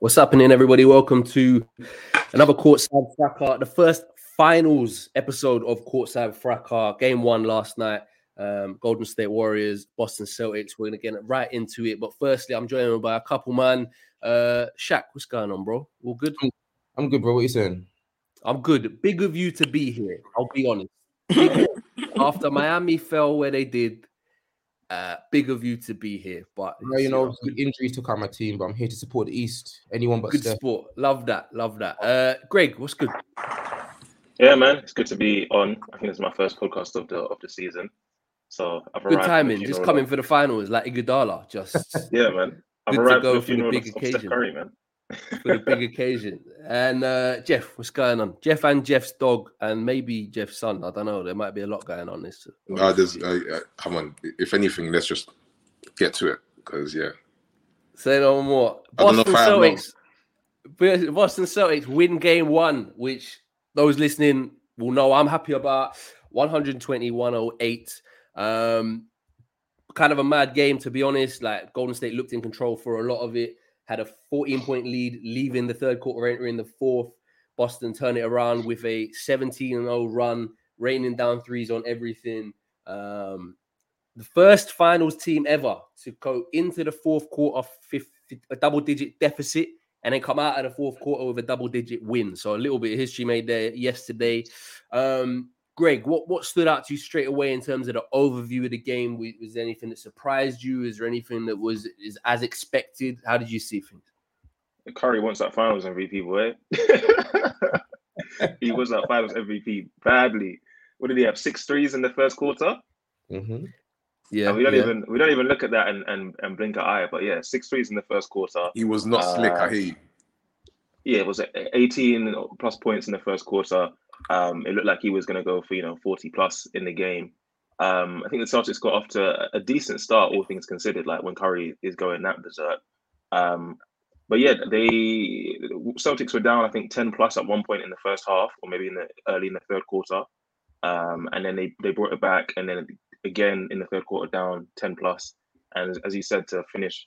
What's happening, everybody? Welcome to another Courtside Fracas, the first finals episode of Courtside Fracas. Game one last night. Um, Golden State Warriors, Boston Celtics. We're gonna get right into it. But firstly, I'm joined by a couple man. Uh Shaq, what's going on, bro? All good? I'm good, bro. What you saying? I'm good. Big of you to be here. I'll be honest. After Miami fell where they did, uh, big of you to be here. But Well, you know, good injuries took out my team, but I'm here to support the East. Anyone but good Steph. sport. Love that. Love that. Uh, Greg, what's good? Yeah, man, it's good to be on. I think it's my first podcast of the of the season, so I've Good arrived timing. Just coming of- for the finals, like Iguodala. Just Yeah, man. I've Good to arrived go for the for big of, of Steph. Curry, man. For the big occasion. And uh, Jeff, what's going on? Jeff and Jeff's dog, and maybe Jeff's son. I don't know. There might be a lot going on this. Uh, there's, uh, come on. If anything, let's just get to it because yeah, Say no more. Boston Celtics. Boston Celtics win game one, which those listening will know I'm happy about. 120 108. Um, kind of a mad game, to be honest. Like Golden State looked in control for a lot of it, had a 14 point lead, leaving the third quarter, entering the fourth. Boston turn it around with a 17 0 run, raining down threes on everything. Um, the first finals team ever to go into the fourth quarter, 50, a double digit deficit, and then come out of the fourth quarter with a double digit win. So a little bit of history made there yesterday. Um, Greg, what, what stood out to you straight away in terms of the overview of the game? Was, was there anything that surprised you? Is there anything that was is as expected? How did you see things? Curry wants that Finals MVP, boy. he was that Finals MVP badly. What did he have? Six threes in the first quarter. Mm-hmm. Yeah, And we don't yeah. even we don't even look at that and, and, and blink an eye. But yeah, six threes in the first quarter. he was not slick. I Uh, hear you. Yeah, it was 18 plus points in the first quarter. Um, it looked like he was going to go for you know 40 plus in the game. Um, I think the Celtics got off to a- decent start, all things considered. Like when Curry is going that berserk. Um, but yeah, they Celtics were down I think 10 plus at one point in the first half, or maybe in the early in the third quarter. Um, and then they they brought it back, and then again in the third quarter down 10 plus. And as you said, to finish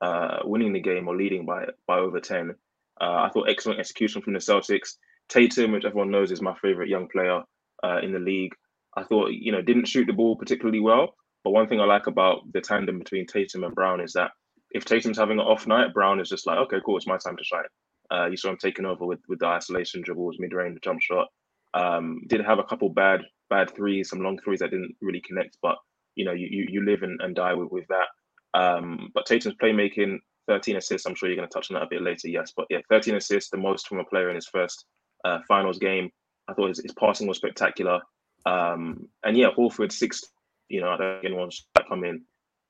uh, winning the game or leading by by over 10. Uh, I thought excellent execution from the Celtics. Tatum, which everyone knows is my favorite young player uh, in the league, I thought you know didn't shoot the ball particularly well. But one thing I like about the tandem between Tatum and Brown is that if Tatum's having an off night, Brown is just like, okay, cool, it's my time to shine. Uh, you saw him taking over with with the isolation dribbles, mid range, jump shot. Um, did have a couple bad bad threes, some long threes that didn't really connect, but you know you you, live and, and die with with that. Um, but Tatum's playmaking, 13 assists. I'm sure you're going to touch on that a bit later. Yes, but yeah, 13 assists, the most from a player in his first uh, finals game. I thought his, his passing was spectacular. Um, and yeah, Horford six. You know, I don't think anyone's come in.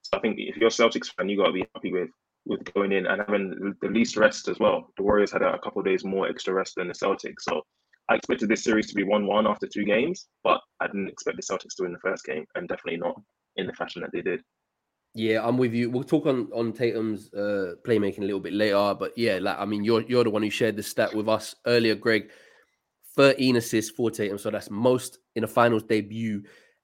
So I think if you're Celtics fan, you got to be happy with with going in and having the least rest as well. The Warriors had a couple days more extra rest than the Celtics, so I expected this series to be one-one after two games, but I didn't expect the Celtics to win the first game, and definitely not in the fashion that they did. Yeah, I'm with you. We'll talk on on Tatum's uh, playmaking a little bit later, but yeah, like I mean, you're you're the one who shared the stat with us earlier, Greg. 13 assists for Tatum, so that's most in a finals debut.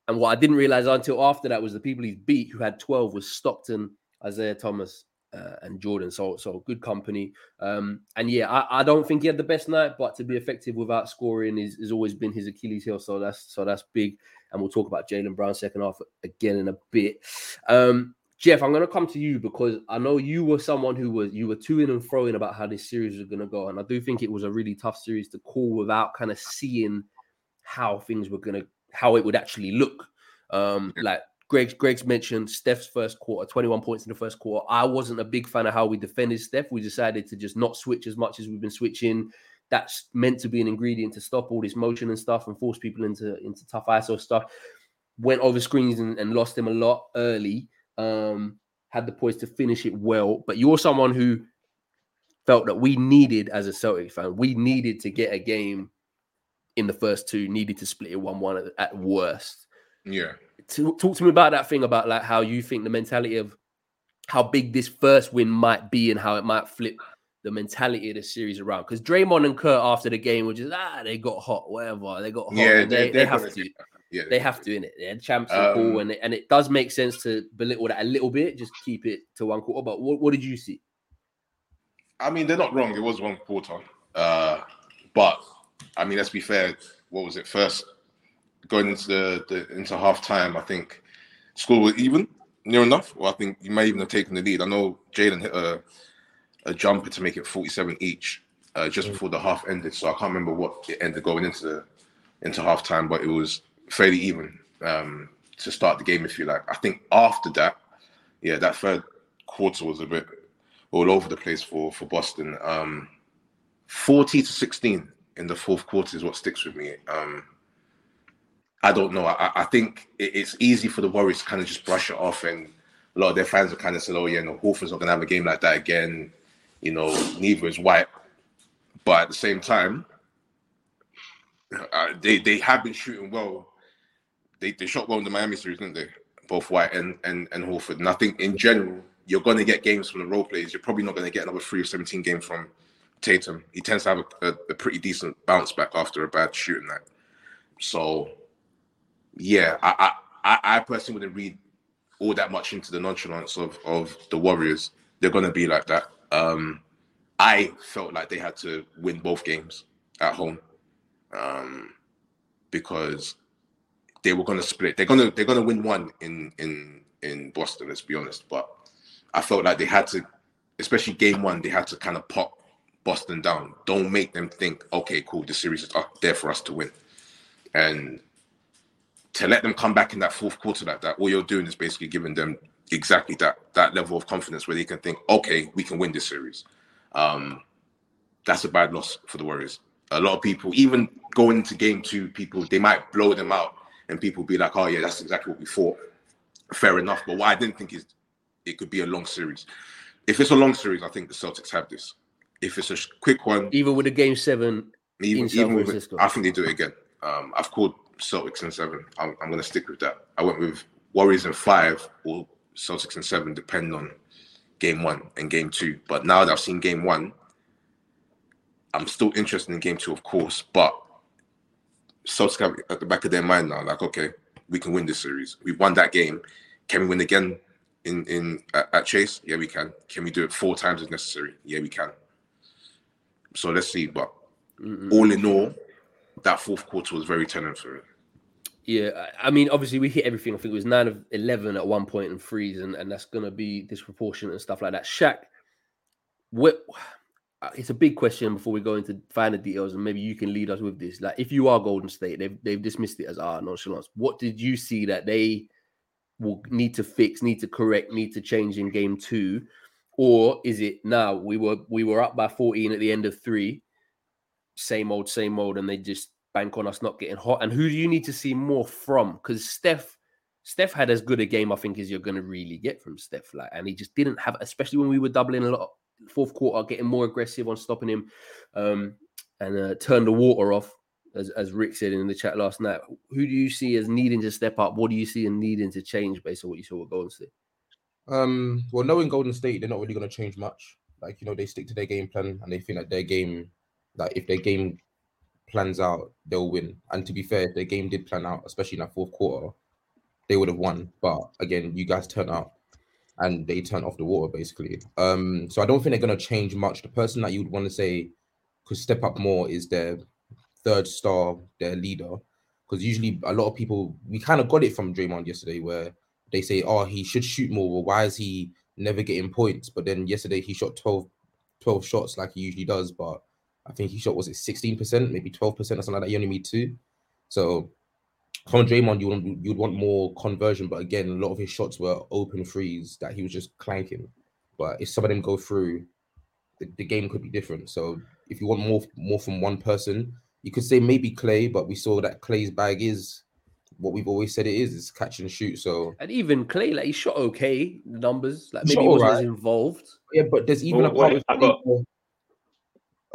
And what I didn't realize until after that was the people he's beat, who had 12, was Stockton, Isaiah Thomas, uh, and Jordan. So, so good company. Um, and yeah, I, I, don't think he had the best night, but to be effective without scoring is has always been his Achilles heel. So that's so that's big. And we'll talk about Jaylen Brown second half again in a bit. Um, Jeff, I'm going to come to you because I know you were someone who was you were to in and fro about how this series was going to go, and I do think it was a really tough series to call without kind of seeing how things were going to how it would actually look. Um, like Greg, Greg's mentioned Steph's first quarter, 21 points in the first quarter. I wasn't a big fan of how we defended Steph. We decided to just not switch as much as we've been switching. That's meant to be an ingredient to stop all this motion and stuff and force people into into tough ISO stuff. Went over screens and, and lost him a lot early um, had the poise to finish it well. But you're someone who felt that we needed, as a Celtic fan, we needed to get a game in the first two, needed to split it 1 1 at, at, worst. Yeah. Talk, talk to me about that thing about like how you think the mentality of how big this first win might be and how it might flip the mentality of the series around. Because Draymond and Kurt after the game were just ah, they got hot, whatever. They got hot. Yeah, they, they have to yeah, they have to in it. They're champs um, cool, and it, and it does make sense to belittle that a little bit. Just keep it to one quarter. But what, what did you see? I mean, they're not wrong. It was one quarter, uh, but I mean, let's be fair. What was it? First going into the, the into half time, I think score was even near enough. Well, I think you may even have taken the lead. I know Jaylen hit a a jumper to make it 47 each uh, just before the half ended. So I can't remember what it ended going into the into half time, but it was fairly even um, to start the game, if you like. I think after that, yeah, that third quarter was a bit all over the place for for Boston. Um, Forty to sixteen in the fourth quarter is what sticks with me. Um, I don't know. I, I think it's easy for the Warriors to kind of just brush it off, and a lot of their fans are kind of saying, "Oh yeah, no, Horford's not gonna have a game like that again." You know, neither is White. But at the same time, uh, they they have been shooting well they, they shot well in the Miami series, didn't they? Both White and and and Horford. And I think in general, you're going to get games from the role players. You're probably not going to get another three or 17 games from Tatum. He tends to have a, a, a pretty decent bounce back after a bad shooting night. So, yeah, I, I I personally wouldn't read all that much into the nonchalance of of the Warriors. They're going to be like that. Um, I felt like they had to win both games at home um, because they were going to split. They're going to they're going to win one in in in Boston. Let's be honest. But I felt like they had to, especially game one, they had to kind of pop Boston down. Don't make them think, okay, cool, the series is up there for us to win, and to let them come back in that fourth quarter like that. All you're doing is basically giving them exactly that that level of confidence where they can think, okay, we can win this series. Um, that's a bad loss for the Warriors. A lot of people, even going into game two, people they might blow them out and people be like, "Oh yeah, that's exactly what we thought." Fair enough, but what I didn't think is it could be a long series. If it's a long series, I think the Celtics have this. If it's a quick one, even with a game seven, even, even with, I think they do it again. Um, I've called Celtics in seven. I'm, I'm going to stick with that. I went with Warriors in five or Celtics in seven, depend on game one and game two. But now that I've seen game one, I'm still interested in game two, of course. But Celtics have at the back of their mind now, like, okay, we can win this series. We won that game. Can we win again in in at, at Chase? Yeah, we can. Can we do it four times if necessary? Yeah, we can. So let's see. But mm all in all, that fourth quarter was very telling for me. Yeah, I mean, obviously we hit everything. I think it was nine of eleven at one point in freeze, and, and that's gonna be disproportionate and stuff like that. Shaq, what uh, it's a big question before we go into finer details, and maybe you can lead us with this. Like, if you are Golden State, they've they've dismissed it as our nonchalance. What did you see that they will need to fix, need to correct, need to change in game two, or is it now we were we were up by fourteen at the end of three, same old, same old, and they just bank on us not getting hot? And who do you need to see more from? Because Steph. Steph had as good a game, I think, as you're going to really get from Steph. Like, and he just didn't have, especially when we were doubling a lot fourth quarter, getting more aggressive on stopping him, um, and uh, turn the water off. as as Rick said in the chat last night. Who do you see as needing to step up? What do you see and needing to change based on what you saw with Golden State? Um, well, knowing Golden State, they're not really going to change much. Like you know, they stick to their game plan and they think that their game, like if their game plans out, they'll win. And to be fair, if their game did plan out, especially in that fourth quarter, they would have won. But again, you guys turn up and they turn off the water basically. Um, so I don't think they're going to change much. The person that you would want to say could step up more is their third star, their leader. Because usually a lot of people, we kind of got it from Draymond yesterday, where they say, "Oh, he should shoot more." Well, why is he never getting points? But then yesterday he shot 12, 12 shots like he usually does, but I think he shot was it 16%, maybe 12% or something like that. He only made two. So from Draymond, you would you'd want more conversion, but again, a lot of his shots were open threes that he was just clanking. But if some of them go through, the, the game could be different. So if you want more more from one person, you could say maybe Klay, but we saw that Klay's bag is what we've always said it is, is catch and shoot. So and even Klay, like he shot okay, the numbers, like maybe he wasn't right. as involved. Yeah, but there's even well, a part wait, with got...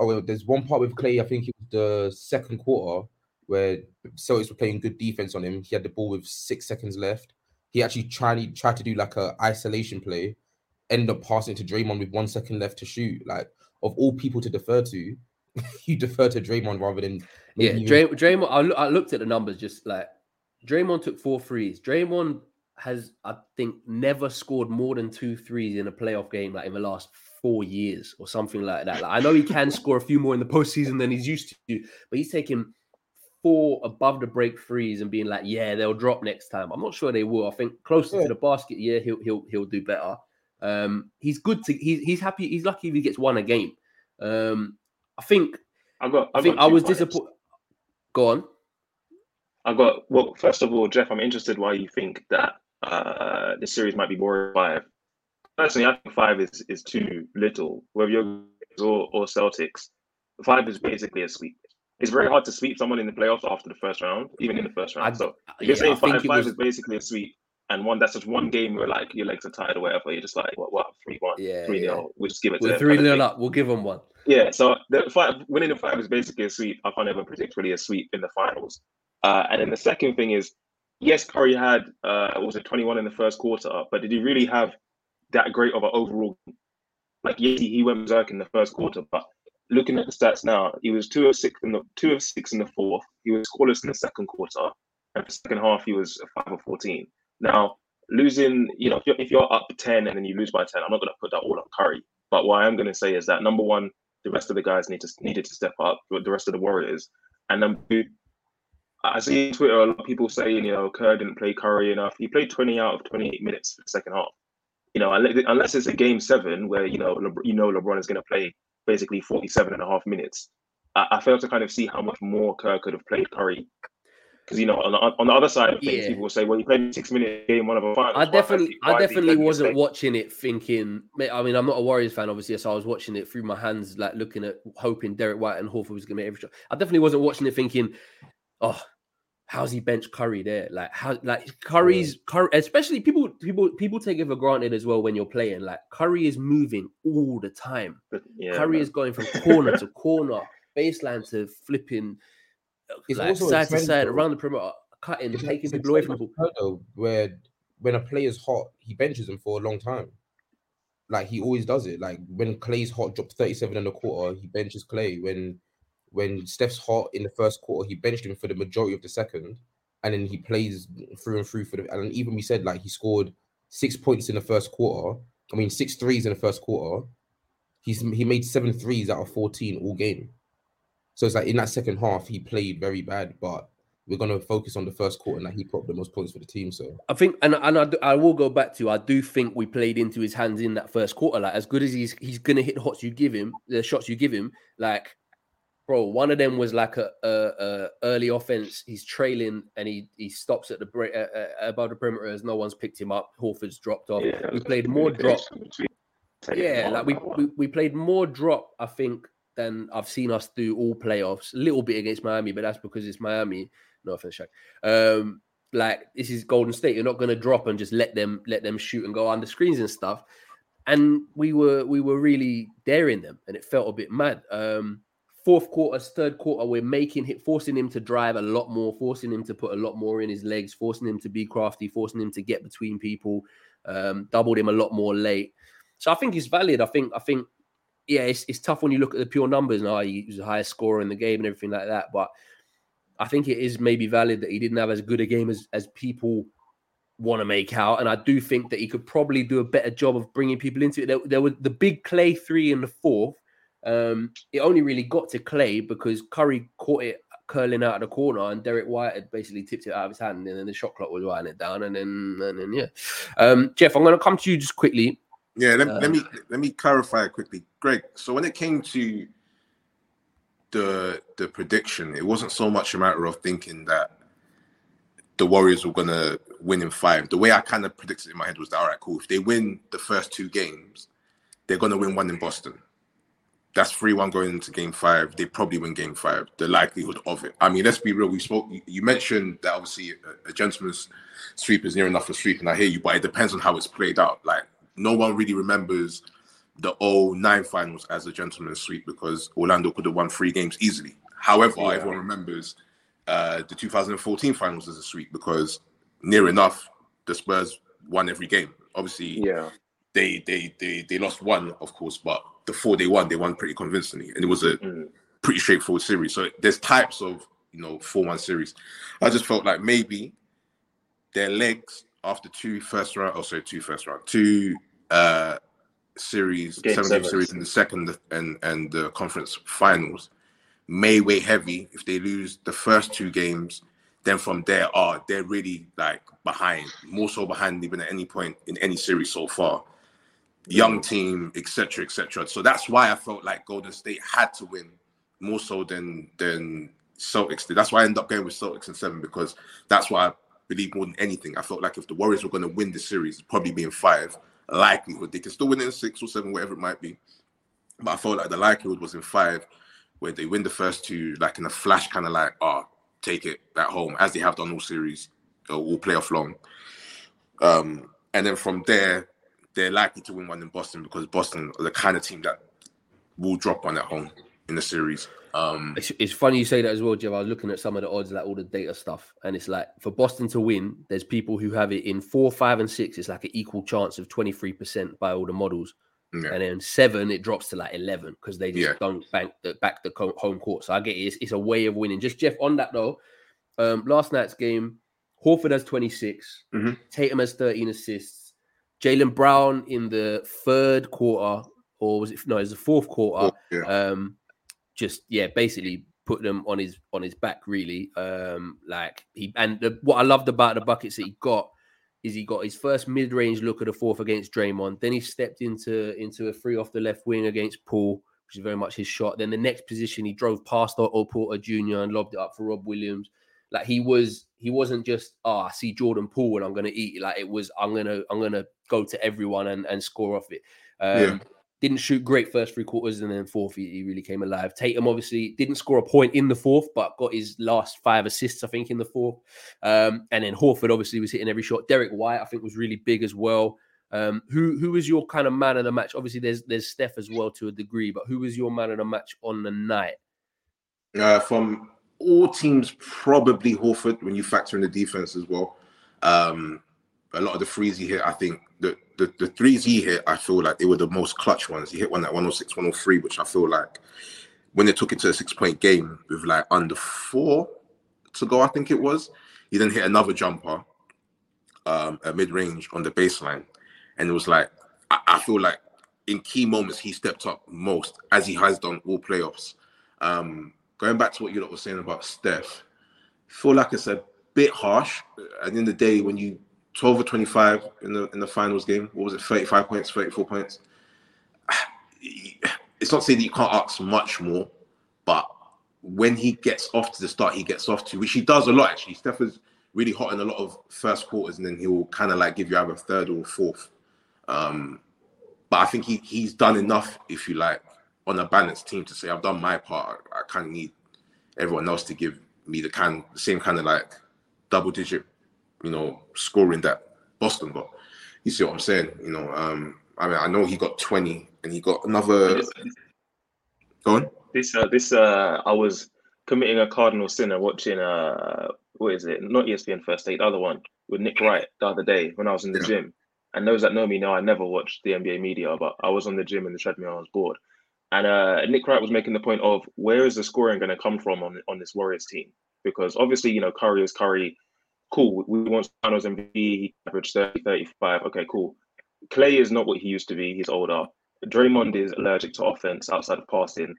Oh well, there's one part with Klay, I think it was the second quarter where Celtics were playing good defense on him. He had the ball with six seconds left. He actually tried tried to do like a isolation play, end up passing to Draymond with one second left to shoot. Like of all people to defer to, you defer to Draymond rather than yeah. Dray, Draymond, I, I looked at the numbers just like Draymond took four threes. Draymond has, I think, never scored more than two threes in a playoff game like in the last four years or something like that. Like, I know he can score a few more in the postseason than he's used to, but he's taking four above the break threes and being like, yeah, they'll drop next time. I'm not sure they will. I think closer yeah. to the basket, yeah, he'll he'll he'll do better. Um, he's good to he's he's happy. He's lucky if he gets one a game. Um, I think. I got. I, I think I was disappointed. Go on. I got. Well, first of all, Jeff, I'm interested why you think that uh, the series might be more five. Personally, I think five is is too little. Whether you're or, or Celtics, five is basically a sweep it's very hard to sweep someone in the playoffs after the first round, even in the first round. I, so if you're saying five, five was... is basically a sweep, and one that's just one game where like your legs are tired or whatever, you're just like, what, what, three one, yeah, three yeah. nil, we'll just give it We're to three nil up. We'll give them one. Yeah, so the five winning the five is basically a sweep. I can't ever predict really a sweep in the finals. Uh, and then the second thing is, yes, Curry had uh, was it 21 in the first quarter, but did he really have that great of an overall? Like, yes, he went berserk in the first quarter, but looking at the stats now, he was two of six in the two of six in the fourth. He was scoreless in the second quarter, and the second half he was five of fourteen. Now losing, you know, if you're, if you're up ten and then you lose by ten, I'm not going to put that all on Curry. But what I am going to say is that number one, the rest of the guys need to needed to step up. The rest of the Warriors, and then I see on Twitter a lot of people saying, you know, Kerr didn't play Curry enough. He played 20 out of 28 minutes for the second half. You know, unless it's a game seven where you know you know LeBron is going to play basically 47 and a half minutes. I, I failed to kind of see how much more Kerr could have played Curry. Because you know, on the, on the other side of things, yeah. people will say, "Well, you played six minute game one of a finals." I definitely, I definitely wasn't watching it thinking. I mean, I'm not a Warriors fan, obviously, so I was watching it through my hands, like looking at, hoping Derrick White and Horford was going to make every shot. I definitely wasn't watching it thinking, "Oh, how's he bench Curry there? Like how like Curry's Curry, especially people people people take it for granted as well when you're playing. Like Curry is moving all the time. Yeah, Curry man. is going from corner to corner, baseline to flipping, it's like side to side around the perimeter, cutting, it's taking people away from ball. Where when a player's hot, he benches him for a long time. Like he always does it. Like when Klay's hot, dropped 37 and a quarter, he benches Klay. When when Steph's hot in the first quarter, he benched him for the majority of the second, and then he plays through and through for the. And even we said like he scored six points in the first quarter. I mean, six threes in the first quarter. He's he made seven threes out of fourteen all game. So it's like in that second half, he played very bad, but we're gonna focus on the first quarter and that he put the most points for the team. So I think, and and I, I will go back to, I do think we played into his hands in that first quarter. Like as good as he's he's gonna hit the shots you give him, the shots you give him, like bro. One of them was like a, a, a early offense. He's trailing and he he stops at the break uh, above the perimeter as no one's picked him up. Horford's dropped off. Yeah, we played more drop. Yeah, like we, we we played more drop. I think than I've seen us do all playoffs. A little bit against Miami, but that's because it's Miami. No offense, Shaq. Um, like this is Golden State. You're not going to drop and just let them let them shoot and go under screens and stuff. And we were we were really daring them, and it felt a bit mad. Um, fourth quarter, third quarter, we're making him, forcing him to drive a lot more, forcing him to put a lot more in his legs, forcing him to be crafty, forcing him to get between people, um, doubled him a lot more late. So I think it's valid. I think, I think, yeah, it's, it's tough when you look at the pure numbers and oh, he was the highest scorer in the game and everything like that. But I think it is maybe valid that he didn't have as good a game as, as people want to make out. And I do think that he could probably do a better job of bringing people into it. There, there the big Klay three in the fourth. Um, it only really got to Klay because Curry caught it curling out of the corner, and Derrick White had basically tipped it out of his hand, and then the shot clock was writing it down, and then and then yeah. Um, Jeff, I'm going to come to you just quickly. Yeah, let, um, let me let me clarify quickly, Greg. So when it came to the the prediction, it wasn't so much a matter of thinking that the Warriors were gonna win in five. The way I kind of predicted in my head was that all right, cool. If they win the first two games, they're gonna win one in Boston. That's three one going into game five. They probably win game five. The likelihood of it. I mean, let's be real. We spoke. You mentioned that obviously a, a gentleman's sweep is near enough for sweep, and I hear you, but it depends on how it's played out. Like no one really remembers the 09 finals as a gentleman's sweep because Orlando could have won three games easily. However, yeah. everyone remembers uh, the 2014 finals as a sweep because near enough the Spurs won every game. Obviously, yeah, they they they they lost one, of course, but the four they won, they won pretty convincingly, and it was a mm. pretty straightforward series. So there's types of you know four one series. I just felt like maybe their legs after two first round, oh sorry, two first round, two uh series, game seven game series in the second and and the conference finals may weigh heavy if they lose the first two games. Then from there, are oh, they're really like behind, more so behind even at any point in any series so far. Young team, etc., etc. So that's why I felt like Golden State had to win more so than than Celtics did. That's why I ended up going with Celtics in seven because that's why I believe more than anything. I felt like if the Warriors were going to win the series, probably being five, likelihood they can still win in six or seven, whatever it might be. But I felt like the likelihood was in five, where they win the first two, like in a flash, kind of like, oh, take it at home, as they have done all series, uh, all playoff long. Um, and then from there, they're likely to win one in Boston because Boston are the kind of team that will drop one at home in the series. Um, it's, it's, funny you say that as well, Jeff. I was looking at some of the odds, like all the data stuff, and it's like for Boston to win, there's people who have it in four, five, and six. It's like an equal chance of 23% by all the models. Yeah. And then seven, it drops to like 11 because they just yeah. don't bank the, back the home court. So I get it. It's, it's, a way of winning. Just Jeff, on that though, um, last night's game, Horford has 26, mm-hmm. Tatum has 13 assists. Jaylen Brown in the third quarter, or was it no, it was the fourth quarter. Oh, yeah. Um, just yeah, basically put them on his on his back really. Um, like he and the, what I loved about the buckets that he got is he got his first mid-range look at the fourth against Draymond. Then he stepped into into a free off the left wing against Poole, which is very much his shot. Then the next position, he drove past Otto Porter Jr. and lobbed it up for Rob Williams. Like he was, he wasn't just, oh, I see Jordan Poole and I'm gonna eat. Like it was, I'm gonna, I'm gonna go to everyone and, and score off it. Um, yeah didn't shoot great first three quarters, and then fourth he, he, really came alive. Tatum obviously didn't score a point in the fourth, but got his last five assists, I think, in the fourth. Um, and then Horford obviously was hitting every shot. Derrick White, I think, was really big as well. Um, who who was your kind of man of the match? Obviously, there's there's Steph as well to a degree, but who was your man of the match on the night? Uh, from all teams, probably Horford when you factor in the defense as well. Um, a lot of the threes he hit, I think the, the, the threes he hit, I feel like they were the most clutch ones. He hit one at 106, 103, which I feel like when they took it to a six point game with like under four to go, I think it was, he then hit another jumper um, at mid range on the baseline. And it was like, I, I, feel like in key moments, he stepped up most as he has done all playoffs. Um, going back to what you lot were saying about Steph, I feel like it's a bit harsh. At the end of the day, when you 12 or 25 in the in the finals game. What was it? 35 points, 34 points. It's not saying that you can't ask much more, but when he gets off to the start, he gets off to, which he does a lot actually. Steph is really hot in a lot of first quarters, and then he'll kind of like give you either third or fourth. Um, but I think he he's done enough, if you like, on a balanced team to say I've done my part. I, kind of need everyone else to give me the kind, the same kind of like double digit you know, scoring that Boston got. You see what I'm saying? You know, um, I mean, I know he got 20 and he got another. Go on. This uh, this uh, I was committing a cardinal sin and watching uh, what is it? Not ESPN First Take, the other one with Nick Wright the other day when I was in the Yeah. gym. And those that know me know I never watched the NBA media, but I was on the gym in the treadmill. I was bored, and uh, Nick Wright was making the point of where is the scoring going to come from on on this Warriors team? Because obviously, you know, Curry is Curry. Cool. We want Finals MVP. He averaged 30, 35. Okay, cool. Klay is not what he used to be. He's older. Draymond is allergic to offense outside of passing.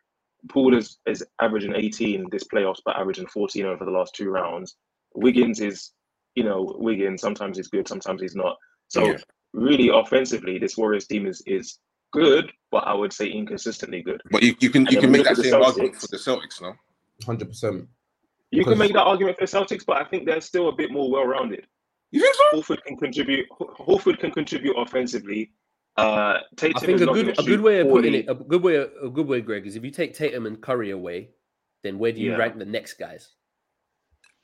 Poole is, is averaging 18 this playoffs, but averaging 14 over the last two rounds. Wiggins is, you know, Wiggins. Sometimes he's good, sometimes he's not. So Yeah. really, offensively, this Warriors team is is good, but I would say inconsistently good. But you, you can And you can make that at the same argument for the Celtics now. Hundred percent. You Because- can make that argument for the Celtics, but I think they're still a bit more well-rounded. You think so? Horford can contribute. Horford can contribute offensively. Uh, Tatum I think is a not good gonna a good way of putting 40. it, a good way, a good way, Greg, is if you take Tatum and Curry away, then where do you Yeah. rank the next guys?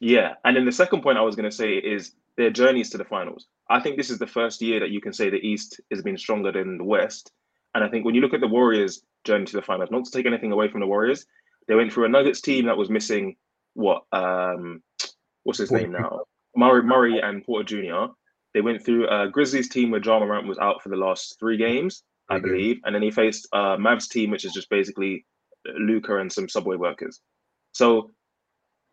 Yeah, and then the second point I was going to say is their journeys to the finals. I think this is the first year that you can say the East has been stronger than the West, and I think when you look at the Warriors' journey to the finals, not to take anything away from the Warriors, they went through a Nuggets team that was missing what um, what's his Porter name now, Murray, Murray and Porter Jr. They went through a Grizzlies team where Ja Morant was out for the last three games, I believe, and then he faced uh, Mavs team, which is just basically Luka and some subway workers. So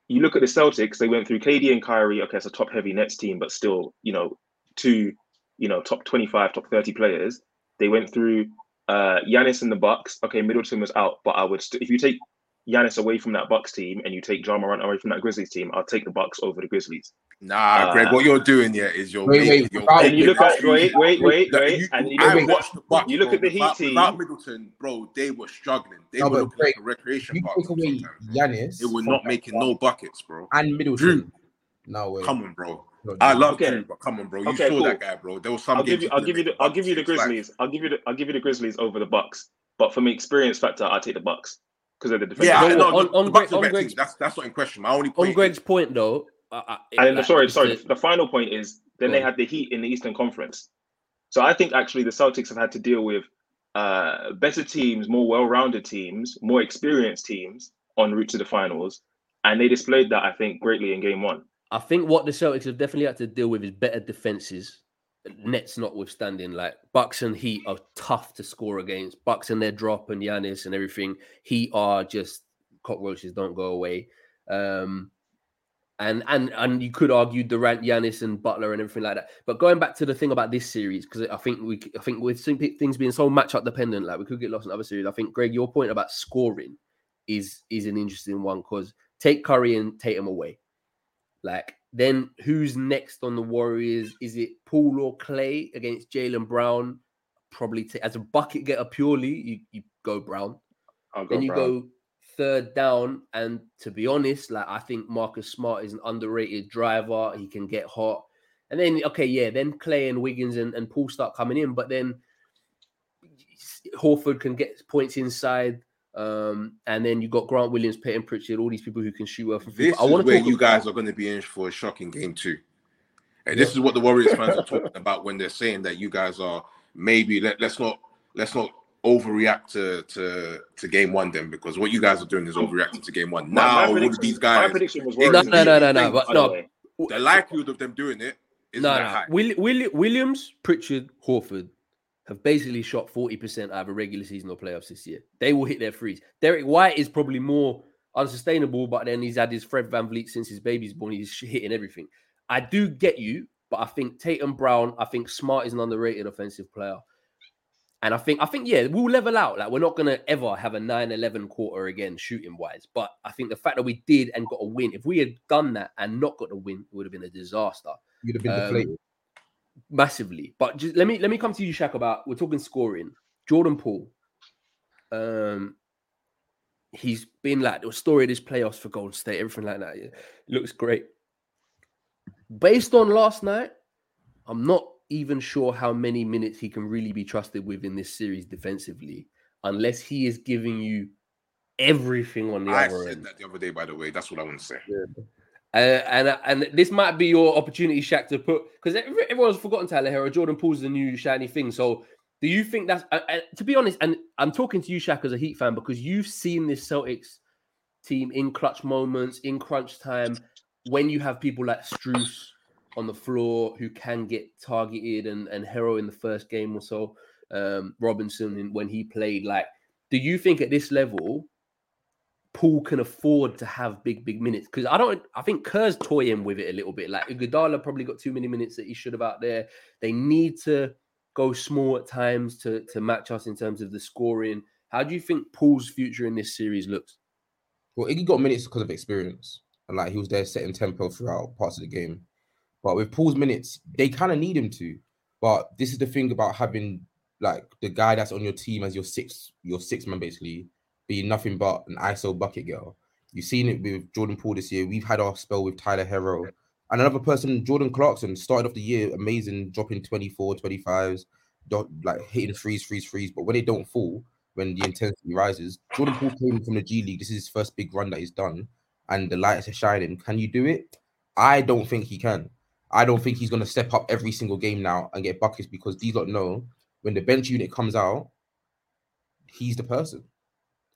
you look at the Celtics, they went through KD and Kyrie. Okay, it's a top heavy Nets team, but still, you know, two, you know, top 25, top 30 players. They went through uh Giannis and the Bucks. Okay, Middleton was out, but I would st- if you take Giannis away from that Bucks team and you take Ja Morant away from that Grizzlies team, I'll take the Bucks over the Grizzlies. Nah, Greg, Uh, what you're doing here is you're Wait, wait, you're without- And you look at wait, wait, wait, That wait, you- and you I look, watched the Bucks. you look bro. at the Heat without, team. without Middleton, bro. They were struggling. They No, were but looking Greg, like a recreation You park. take away sometimes. Giannis. They were from not making no buckets, bro. and Middleton. Jrue. No way. Come on, bro. No, I love Okay. Jrue, but come on, bro. You Okay, saw cool. that guy, bro. There was some I'll give you, he I'll give you, the, a I'll give you the bucket in his life. Grizzlies. I'll give you the, I'll give you the Grizzlies over the Bucks. But for me, experience factor, I take the Bucks because they're the defense. Yeah, I No, know. on- the- on the Greg- on Greg's- That's that's not in question. My only point On point. Greg's is, point, though, I, I, And like, sorry, sorry. the- The final point is then they had the Heat in the Eastern Conference. So I think actually the Celtics have had to deal with uh, better teams, more well-rounded teams, more experienced teams en route to the finals, and they displayed that I think greatly in Game One. I think what the Celtics have definitely had to deal with is better defenses. Nets notwithstanding, like Bucks and Heat are tough to score against. Bucks and their drop and Giannis and everything. Heat are just cockroaches, don't go away. Um, and and and you could argue Durant, Giannis, and Butler and everything like that. But going back to the thing about this series, because I think we, I think with things being so matchup dependent, like we could get lost in other series. I think Greg, your point about scoring is is an interesting one because take Curry and Tatum away. Like, then who's next on the Warriors? Is it Poole or Klay against Jaylen Brown? Probably ta- as a bucket getter purely, you, you go Brown. Go Then you Brown. go third down. And to be honest, like I think Marcus Smart is an underrated driver. He can get hot. And then, okay, yeah, then Klay and Wiggins and, and Poole start coming in, but then Horford can get points inside. Um, and then you got Grant Williams, Payton Pritchard, all these people who can shoot well from three. This But I is want to where talk you guys are going to be in for a shocking game too. And this is what the Warriors fans are talking about when they're saying that you guys are maybe let, let's not let's not overreact to, to to game one then because what you guys are doing is overreacting to game one. My- my Now all of prediction- these My guys, prediction was No, Warriors. no, no, no, no, but the no. the likelihood of them doing it is No, no. Will, Will, Williams, Pritchard, Horford have basically shot 40% either regular season or playoffs this year. They will hit their threes. Derrick White is probably more unsustainable, but then he's had his Fred VanVleet since his baby's born. He's hitting everything. I do get you, but I think Tatum Brown, I think Smart is an underrated offensive player. And I think, I think, yeah, we'll level out. Like, we're not going to ever have a 9 11 quarter again, shooting wise. But I think the fact that we did and got a win, if we had done that and not got the win, it would have been a disaster You'd have been Um, deflated. Massively. But just let me let me come to you, Shaq. About we're talking scoring. Jordan Poole, Um, he's been like the story of this playoffs for Golden State, everything like that. Yeah. Looks great. Based on last night, I'm not even sure how many minutes he can really be trusted with in this series defensively, unless he is giving you everything on the I other said end. that the other day, by the way. That's what I want to say. Uh, and and this might be your opportunity, Shaq, to put because everyone's forgotten Tyler Herro. Jordan Poole's the new shiny thing. So Do you think that's uh, uh, to be honest? And I'm talking to you, Shaq, as a Heat fan, because you've seen this Celtics team in clutch moments, in crunch time, when you have people like Strus on the floor who can get targeted and and Herro in the first game or so, um, Robinson in, when he played. Like, do you think at this level? Poole can afford to have big, big minutes because I don't. I think Kerr's toying with it a little bit. Like Iguodala probably got too many minutes that he should have out there. They need to go small at times to to match us in terms of the scoring. How do you think Poole's future in this series looks? Well, Iggy got minutes because of experience, and like he was there setting tempo throughout parts of the game. But with Poole's minutes, they kind of need him to. But this is the thing about having like the guy that's on your team as your sixth, your sixth man basically be nothing but an ISO bucket girl. You've seen it with Jordan Poole this year. We've had our spell with Tyler Herro. And another person, Jordan Clarkson, started off the year amazing, dropping 24, 25s, like hitting freeze, freeze, freeze. But when they don't fall, when the intensity rises, Jordan Poole came from the G League. This is his first big run that he's done, and the lights are shining. Can you do it? I don't think he can. I don't think he's going to step up every single game now and get buckets because these don't know when the bench unit comes out, he's the person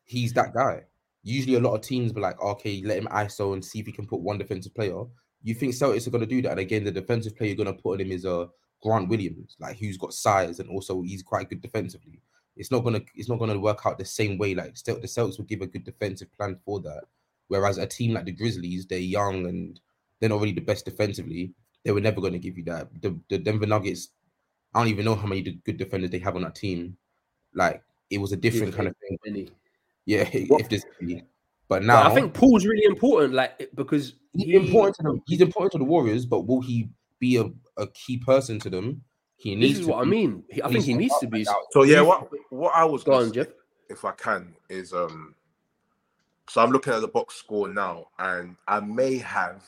he's that guy. Usually, a lot of teams be like, okay, let him ISO and see if he can put one defensive player. You think Celtics are going to do that? And again, the defensive player you're going to put on him is a uh, Grant Williams, like who's got size and also he's quite good defensively. It's not gonna it's not gonna work out the same way. Like the Celtics will give a good defensive plan for that. Whereas a team like the Grizzlies, they're young and they're not really the best defensively. They were never going to give you that. The, the Denver Nuggets, I don't even know how many good defenders they have on that team. Like it was a different kind of thing. Yeah, what? if this. But now I think Poole's really important, like because he's he, important to them. He's important to the Warriors, but will he be a, a key person to them? He needs. This is what be. I mean. He, I think he needs to be. So yeah, what what I was going, Jeff, if I can, is um. So I'm looking at the box score now, and I may have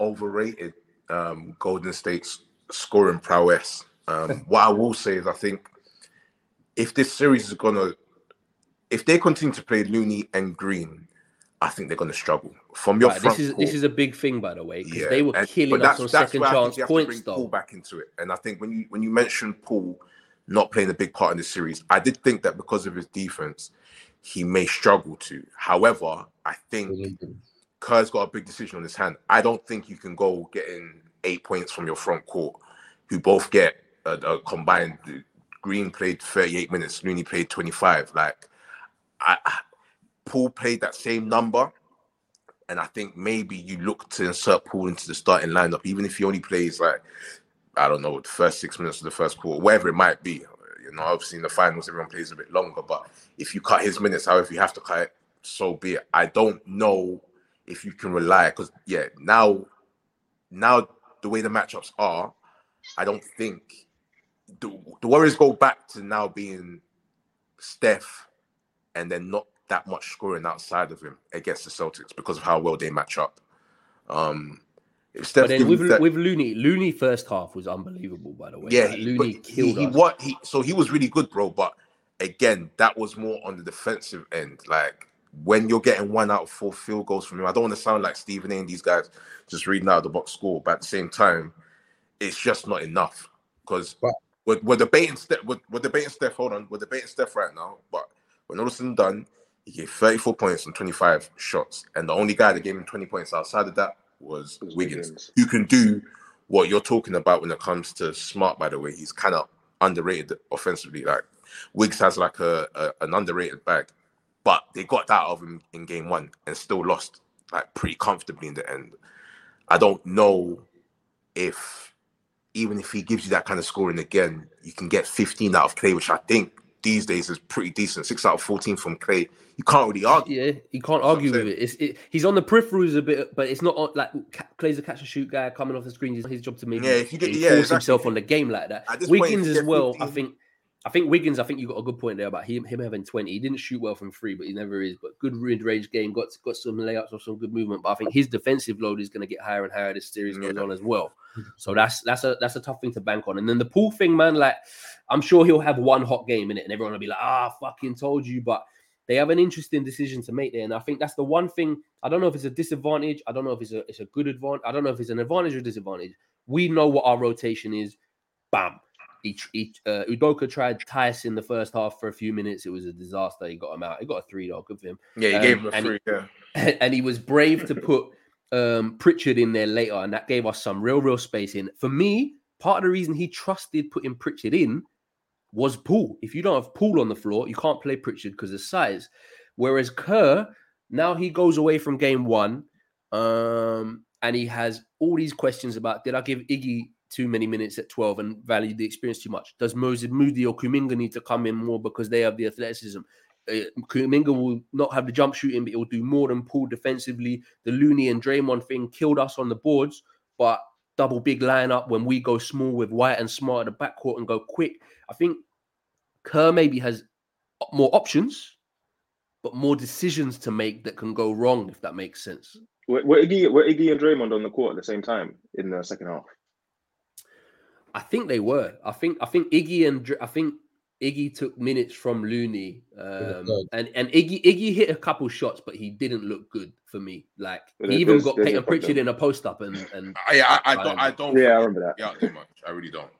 overrated um Golden State's scoring prowess. Um, what I will say is, I think if this series is gonna if they continue to play Looney and Green, I think they're going to struggle. From your right, front this is this is a big thing, by the way, because yeah. they were and, killing us on second chance points. Though. Poole back into it, and I think when you when you mentioned Poole not playing a big part in the series, I did think that because of his defense, he may struggle to. However, I think Kerr's got a big decision on his hand. I don't think you can go getting eight points from your front court, who both get a, a combined. Green played 38 minutes, Looney played 25. Like I, Poole played that same number, and I think maybe you look to insert Poole into the starting lineup, even if he only plays like I don't know the first six minutes of the first quarter, whatever it might be. You know, obviously in the finals everyone plays a bit longer, but if you cut his minutes, however you have to cut it, so be it. I don't know if you can rely because yeah, now now the way the matchups are, I don't think the, the Warriors go back to now being Steph and then not that much scoring outside of him against the Celtics because of how well they match up. Um, but then with, that, with Looney, Looney first half was unbelievable. By the way, yeah, like, Looney killed he, he, What he so he was really good, bro. But again, that was more on the defensive end. Like when you're getting one out of four field goals from him, I don't want to sound like Stephen A. and these guys just reading out the box score, but at the same time, it's just not enough because we're, we're debating Steph. We're, we're debating Steph. Hold on, we're debating Steph right now, but when all is done, he gave 34 points and 25 shots. And the only guy that gave him 20 points outside of that was Wiggins, Wiggins. who can do what you're talking about when it comes to smart, by the way. He's kind of underrated offensively. Like Wiggs has like a, a, an underrated bag, but they got that out of him in game one and still lost like pretty comfortably in the end. I don't know if even if he gives you that kind of scoring again, you can get 15 out of Klay, which I think these days is pretty decent. Six out of fourteen from Klay. You can't really argue. Yeah, you can't argue with it. It's it, he's on the peripherals a bit, but it's not like Klay's a catch and shoot guy coming off the screen. It's his job to make yeah, he, you yeah, force exactly. himself on the game like that. Wiggins as well. 15. I think. I think Wiggins. I think you got a good point there about him. Him having twenty. He didn't shoot well from three, but he never is. But good mid range game. Got got some layups or some good movement. But I think his defensive load is going to get higher and higher as series goes on as well. So that's that's a that's a tough thing to bank on. And then the Poole thing, man. Like I'm sure he'll have one hot game in it, and everyone will be like, "Ah, fucking told you." But they have an interesting decision to make there, and I think that's the one thing. I don't know if it's a disadvantage. I don't know if it's a it's a good advantage. I don't know if it's an advantage or disadvantage. We know what our rotation is. Bam. He, he uh, Udoka tried Tyson in the first half for a few minutes. It was a disaster. He got him out. He got a three though. Good for him. Yeah, he Um, gave him a and free. Yeah. and he was brave to put um, Pritchard in there later, and that gave us some real, real space in. For me, part of the reason he trusted putting Pritchard in was Poole. If you don't have Poole on the floor, you can't play Pritchard because of size. Whereas Kerr, now he goes away from game one, um, and he has all these questions about did I give Iggy too many minutes at 12 and value the experience too much? Does Moses Moody or Kuminga need to come in more because they have the athleticism? Uh, Kuminga will not have the jump shooting, but he'll do more than pull defensively. The Looney and Draymond thing killed us on the boards, but double big lineup when we go small with White and Smart at the backcourt and go quick. I think Kerr maybe has more options, but more decisions to make that can go wrong, if that makes sense. Were, were Iggy were Iggy and Draymond on the court at the same time in the second half? I think they were. I think I think Iggy and I think Iggy took minutes from Looney, um, and and Iggy Iggy hit a couple shots, but he didn't look good for me. Like But he even there's- got there's a Payton Pritchard in a post up, and and I, I, I don't. I don't. Yeah, I remember that. Yeah, too much. I really don't.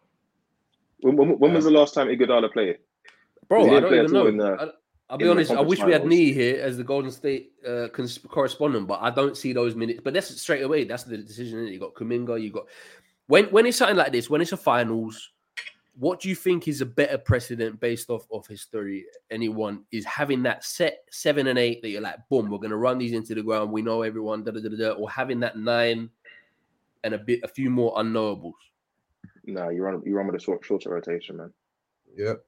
When, when, when was the last time Iguodala played? bro, I didn't don't play even at all know. in the- I, I'll be honest. I conference wish we had finals. Nee here as the Golden State uh, cons- correspondent, but I don't see those minutes. But that's straight away. That's the decision. Isn't it? You got Kuminga. You got when when it's something like this. When it's a finals, what do you think is a better precedent based off of history? Anyone is having that set seven and eight that you're like, boom, we're gonna run these into the ground. We know everyone, da da da da, da, or having that nine and a bit, a few more unknowables. No, you run you run with a short, shorter rotation, man. Yep.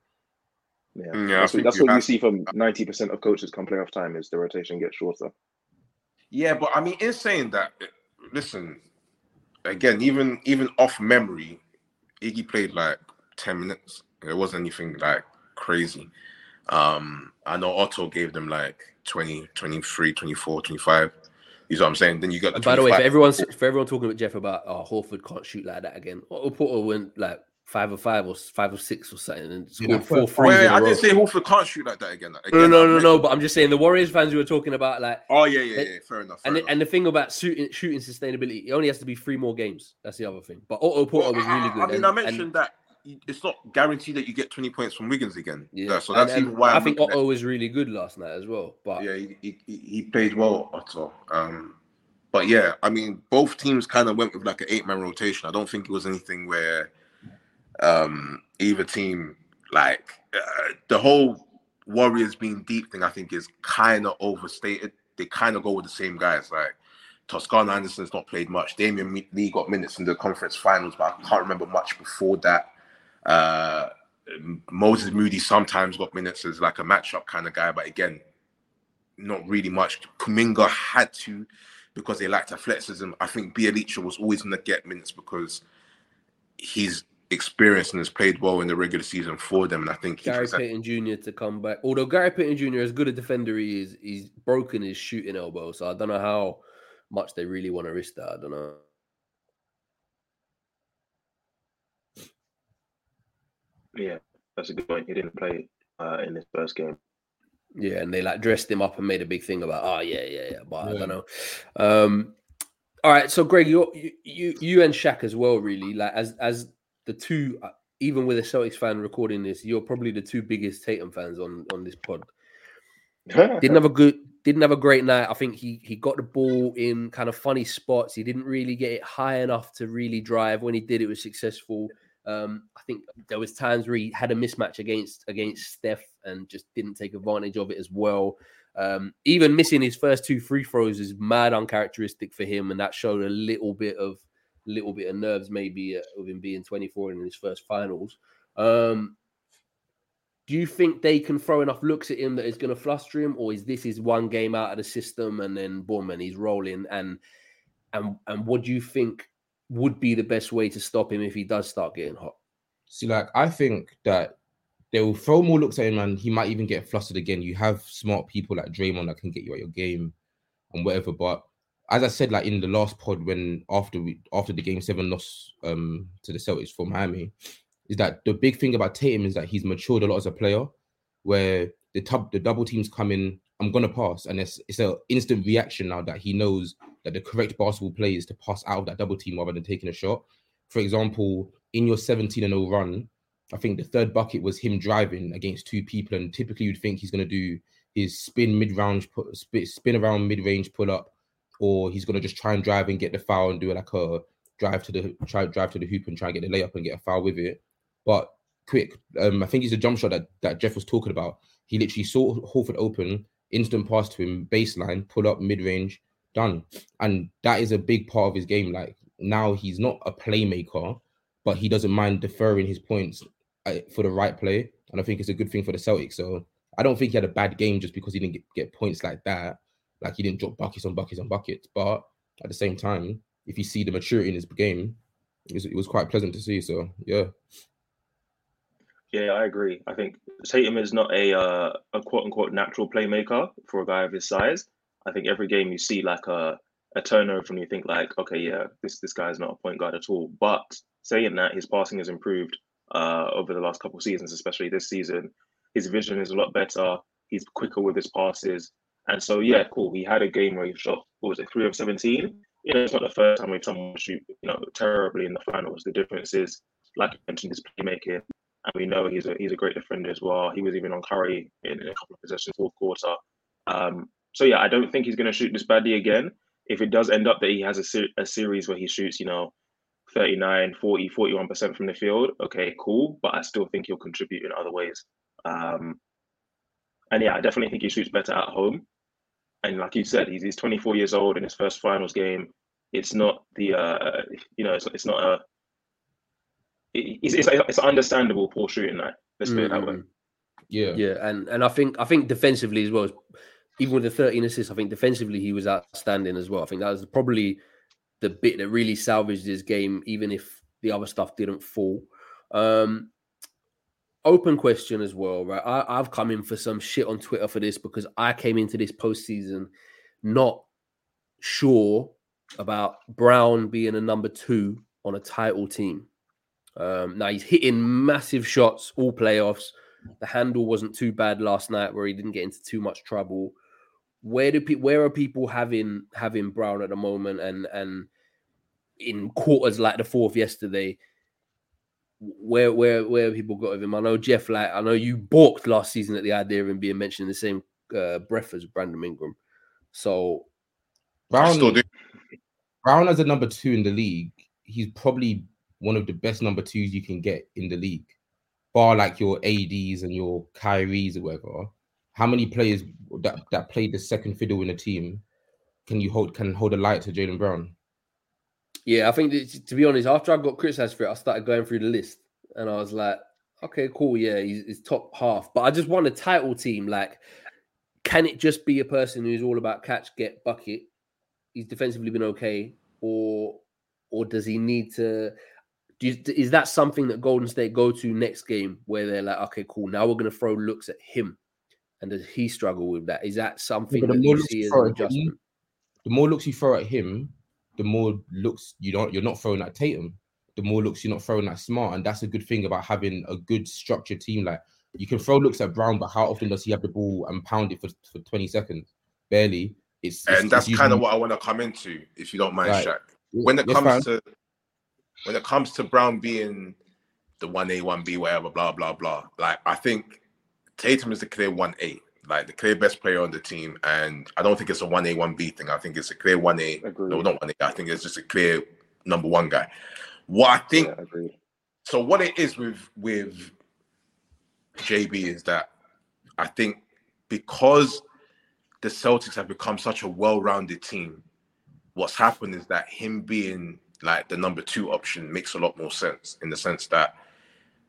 Yeah, Mm, yeah, that's, what, that's you what you see from ninety percent of coaches come playoff time is the rotation gets shorter. Yeah, but I mean, in saying that, listen, again, even even off memory, Iggy played like ten minutes. It wasn't anything like crazy. Um, I know Otto gave them like 20, 23, 24, 25. You know what I'm saying? Then you got the by the way, for 25. everyone, for everyone talking about Jeff about oh Horford can't shoot like that again. Otto Porter went like five or five or five or six or something and scored Yeah, four first- threes Wait, wait, in a I row. didn't say Horford can't shoot like that again. no, Again, no, I no, meant- no. But I'm just saying the Warriors fans who were talking about like Oh yeah, yeah, yeah. Fair enough. Fair and the, and the thing about shooting shooting sustainability, it only has to be three more games. That's the other thing. But Otto Porter Well, was really I- good. I mean, and- I and- mentioned that it's not guaranteed that you get 20 points from Wiggins again. yeah, Yeah, so that's and even why I I'm think looking at- Otto was really good last night as well. But Yeah, he, he, he he played well, Otto. Um, but yeah, I mean, both teams kind of went with like an eight man rotation. I don't think it was anything where um, either team, like uh, the whole Warriors being deep thing, I think is kind of overstated. They kind of go with the same guys. Like Toscano-Anderson's not played much. Damion Lee got minutes in the conference finals, but I can't remember much before that. Uh, Moses Moody sometimes got minutes as like a matchup kind of guy, but again, not really much. Kuminga had to because they lacked athleticism. I think Bjelica was always going to get minutes because he's experienced and has played well in the regular season for them. And I think he Gary just Payton Jr. to come back. Although Gary Payton Jr. as good a defender he is, he's broken his shooting elbow. So I don't know how much they really want to risk that. I don't know. Yeah, that's a good point. He didn't play uh, in his first game. Yeah, and they like dressed him up and made a big thing about, oh yeah, yeah, yeah. But I don't know. Um, all right, so Greg, you're, you you you and Shaq as well, really. Like as as the two, uh, even with a Celtics fan recording this, you're probably the two biggest Tatum fans on on this pod. Didn't have a good, didn't have a great night. I think he he got the ball in kind of funny spots. He didn't really get it high enough to really drive. When he did, it was successful. Um, I think there was times where he had a mismatch against against Steph and just didn't take advantage of it as well. Um, even missing his first two free throws is mad uncharacteristic for him, and that showed a little bit of little bit of nerves maybe uh, of him being 24 in his first finals. Um, do you think they can throw enough looks at him that it's going to fluster him, or is this his one game out of the system and then boom and he's rolling? And and and what do you think would be the best way to stop him if he does start getting hot? See, like I think that they will throw more looks at him, and he might even get flustered again. You have smart people like Draymond that can get you at your game and whatever. But as I said, like in the last pod, when after we after the game seven loss um to the Celtics for Miami, is that the big thing about Tatum is that he's matured a lot as a player, where the tub the double teams come in, I'm gonna pass, and it's it's an instant reaction now that he knows that the correct basketball play is to pass out of that double team rather than taking a shot. For example, in your 17 and 0 run, I think the third bucket was him driving against two people, and typically you'd think he's to do his spin mid range, spin around mid range pull up, or he's to just try and drive and get the foul and do like a drive to the try drive to the hoop and try and get the layup and get a foul with it. But quick, um, I think he's a jump shot that, that Jeff was talking about. He literally saw Horford open, instant pass to him, baseline, pull up mid range, done. And that is a big part of his game. Like now he's not a playmaker, but he doesn't mind deferring his points uh, for the right play. And I think it's a good thing for the Celtics. So I don't think he had a bad game just because he didn't get, get points like that. Like he didn't drop buckets on buckets on buckets. But at the same time, if you see the maturity in his game, it was, it was quite pleasant to see. So yeah. Yeah, I agree. I think Tatum is not a uh, a quote unquote natural playmaker for a guy of his size. I think every game you see like a a turnover and you think like, okay, yeah, this this guy's not a point guard at all. But saying that, his passing has improved uh, over the last couple of seasons, especially this season. His vision is a lot better. He's quicker with his passes, and so yeah, cool. He had a game where he shot what was it, three of seventeen. You know, it's not the first time we've someone shoot you know terribly in the finals. The difference is, like I mentioned, his playmaking, and we know he's a he's a great defender as well. He was even on Curry in, in a couple of possessions, fourth quarter. Um, so yeah, I don't think he's going to shoot this badly again. If it does end up that he has a, ser- a series where he shoots, you know, 39, 40, 41% from the field, okay, cool. But I still think he'll contribute in other ways. Um, and yeah, I definitely think he shoots better at home. And like you said, he's, he's 24 years old in his first finals game. It's not the, uh, you know, it's, it's not a, it's, it's, it's understandable poor shooting night. Let's put it that way. Mm. Yeah. Yeah, and and I think I think defensively as well, even with the 13 assists, I think defensively he was outstanding as well. I think that was probably the bit that really salvaged his game, even if the other stuff didn't fall. Um, open question as well, right? I, have come in for some shit on Twitter for this because I came into this postseason not sure about Brown being a number two on a title team. Um, now he's hitting massive shots all playoffs. The handle wasn't too bad last night, where he didn't get into too much trouble. Where do people? Where are people having having Brown at the moment? And and in quarters like the fourth yesterday, where where where people got of him? I know Jeff, like I know you balked last season at the idea of him being mentioned in the same uh, breath as Brandon Ingram. So Brown, Brown as a number two in the league, he's probably one of the best number twos you can get in the league, bar like your ADs and your Kyries or whatever. How many players that that played the second fiddle in a team can you hold can hold a light to Jaylen Brown? Yeah, I think that, to be honest, after I got criticized for it, I started going through the list and I was like, okay, cool, yeah, he's, he's top half. But I just want a title team. Like, can it just be a person who's all about catch, get, bucket? He's defensively been okay, or or does he need to? You, is that something that Golden State go to next game where they're like, okay, cool, now we're going to throw looks at him, and does he struggle with that? Is that something that you see as an adjustment? The more looks you throw at him, the more looks you don't you're not throwing at Tatum, the more looks you're not throwing at Smart, and that's a good thing about having a good structured team. Like you can throw looks at Brown, but how often does he have the ball and pound it for, for 20 seconds? Barely. It's, and it's, that's it's kind of what I want to come into, if you don't mind. Shaq. When it comes to when it comes to Brown being the one A, one B, whatever, blah blah blah. Like I think Tatum is the clear one A, like the clear best player on the team, and I don't think it's a one A, one B thing. I think it's a clear one A. No, not one A. I think it's just a clear number one guy. What I think Yeah, so what it is with with JB is that I think because the Celtics have become such a well-rounded team, what's happened is that him being like the number two option makes a lot more sense in the sense that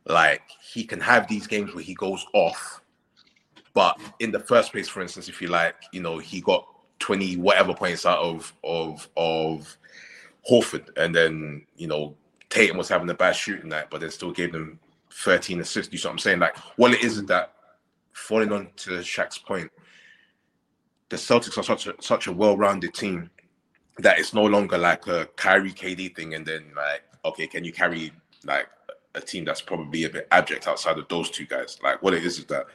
like he can have these games where he goes off, but in the first place, for instance, if you like, you know, he got 20 whatever points out of of of Horford, and then you know Tatum was having a bad shooting night, but then still gave them 13 assists. You see what I'm saying? Like, what it is is that falling on to Shaq's point, the Celtics are such a such a well-rounded team that it's no longer like a Kyrie KD thing, and then like, okay, can you carry like a team that's probably a bit abject outside of those two guys? Like, what it is is that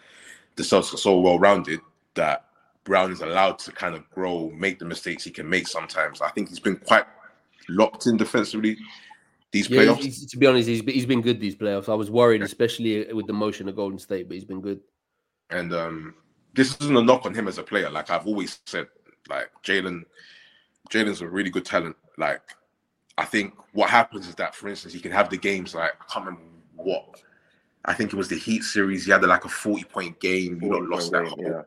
the Celtics are so well-rounded that Brown is allowed to kind of grow, make the mistakes he can make sometimes. I think he's been quite locked in defensively these Yeah, playoffs. he's- he's- to be honest, he's been, he's been good these playoffs. I was worried, especially with the motion of Golden State, but he's been good. And um, this isn't a knock on him as a player. Like I've always said, like Jaylen, Jaylen's a really good talent. Like I think what happens is that, for instance, he can have the games like I can't remember what. I think it was the Heat series. He had like a forty-point game. You know, lost that. whole- Yeah.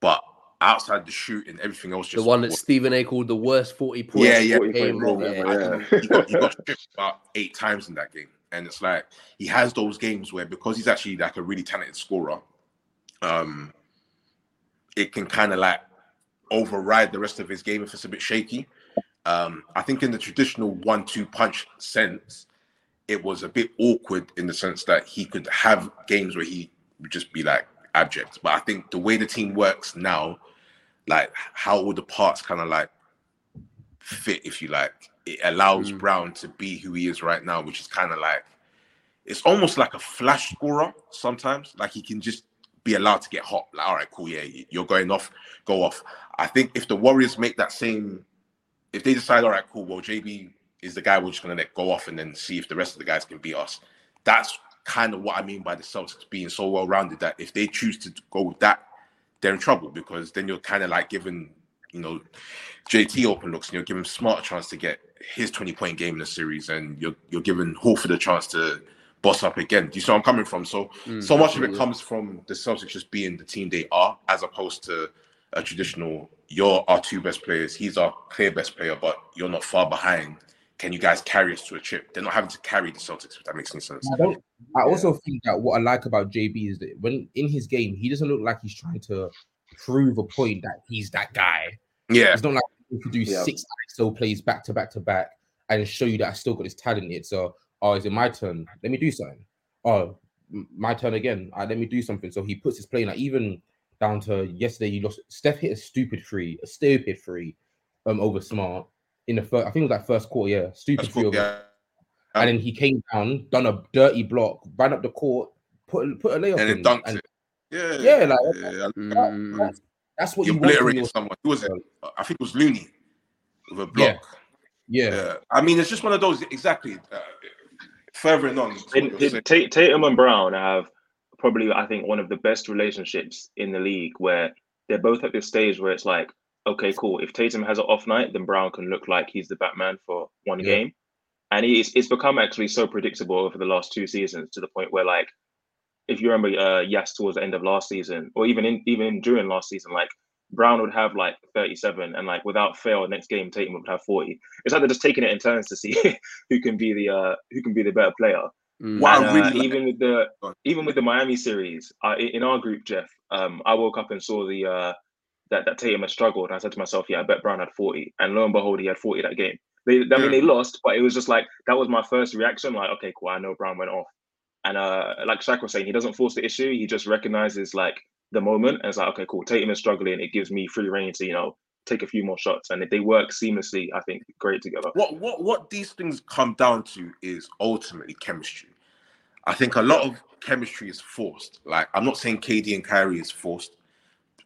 But outside the shooting, everything else The one that Stephen A called the worst 40 point Yeah, yeah. game. 40 point yeah, goal, yeah. yeah. he got, he got stripped about eight times in that game. And it's like he has those games where because he's actually like a really talented scorer, um, it can kind of like override the rest of his game if it's a bit shaky. Um, I think in the traditional one-two punch sense, it was a bit awkward in the sense that he could have games where he would just be like abject. But I think the way the team works now, like how all the parts kind of like fit, if you like, it allows Mm. Brown to be who he is right now, which is kind of like it's almost like a flash scorer sometimes. Like he can just be allowed to get hot. Like, all right, cool, yeah, you're going off, go off. I think if the Warriors make that same, if they decide, all right, cool, well, JB is the guy we're just gonna let go off and then see if the rest of the guys can beat us. That's kind of what I mean by the Celtics being so well rounded that if they choose to go with that, they're in trouble because then you're kind of like giving, you know, JT open looks and you're giving Smart a chance to get his 20 point game in the series and you're you're giving Horford a chance to boss up again. Do you see where I'm coming from? So Mm, so much of it comes from the Celtics just being the team they are, as opposed to a traditional, you're our two best players, he's our clear best player, but you're not far behind. Can you guys carry us to a chip? They're not having to carry the Celtics, if that makes any sense. I don't. I also think that what I like about JB is that when in his game, he doesn't look like he's trying to prove a point that he's that guy. Yeah, It's not like he could do Yeah. six ISO plays back to back to back and show you that I still got this talent. It's uh, oh, is it my turn? Let me do something. Oh, my turn again. Uh, let me do something. So he puts his play like even down to yesterday. You lost. Steph hit a stupid free, a stupid free, um, over Smart in the first. I think it was like first quarter. Yeah, stupid that's free cool. Yeah. and then he came down, done a dirty block, ran up the court, put put a layup and in, then dunked and it. Yeah, Yeah, like, yeah, yeah. Mm, that's, that's what He you want from obliterated your- someone. Who was it? I think it was Looney with a block. Yeah, Yeah. I mean, it's just one of those. Exactly. Uh, furthering on. to what And you're saying. Ta- Tatum and Brown have probably, I think, one of the best relationships in the league where they're both at this stage where it's like, okay, cool. If Tatum has an off night, then Brown can look like he's the Batman for one Yeah. game. And it's, it's become actually so predictable over the last two seasons to the point where, like, if you remember, uh, Yas towards the end of last season, or even in even during last season, like Brown would have like 37, and like without fail, next game Tatum would have 40. It's like they're just taking it in turns to see who can be the uh, who can be the better player. mm. Wow. And, uh, really like- even with the even with the Miami series, uh, in our group, Jeff, um, I woke up and saw the uh, that that Tatum had struggled. And I said to myself, "Yeah, I bet Brown had 40." And lo and behold, he had 40 that game. They, I mean, they lost, but it was just like that was my first reaction. Like, okay, cool, I know Brown went off. And uh, like Shaq was saying, he doesn't force the issue. He just recognizes like the moment, and it's like, okay, cool. Tatum is struggling. It gives me free reign to you know take a few more shots, and if they work seamlessly. I think great together. what what what these things come down to is ultimately chemistry. I think a lot of chemistry is forced. Like I'm not saying KD and Kyrie is forced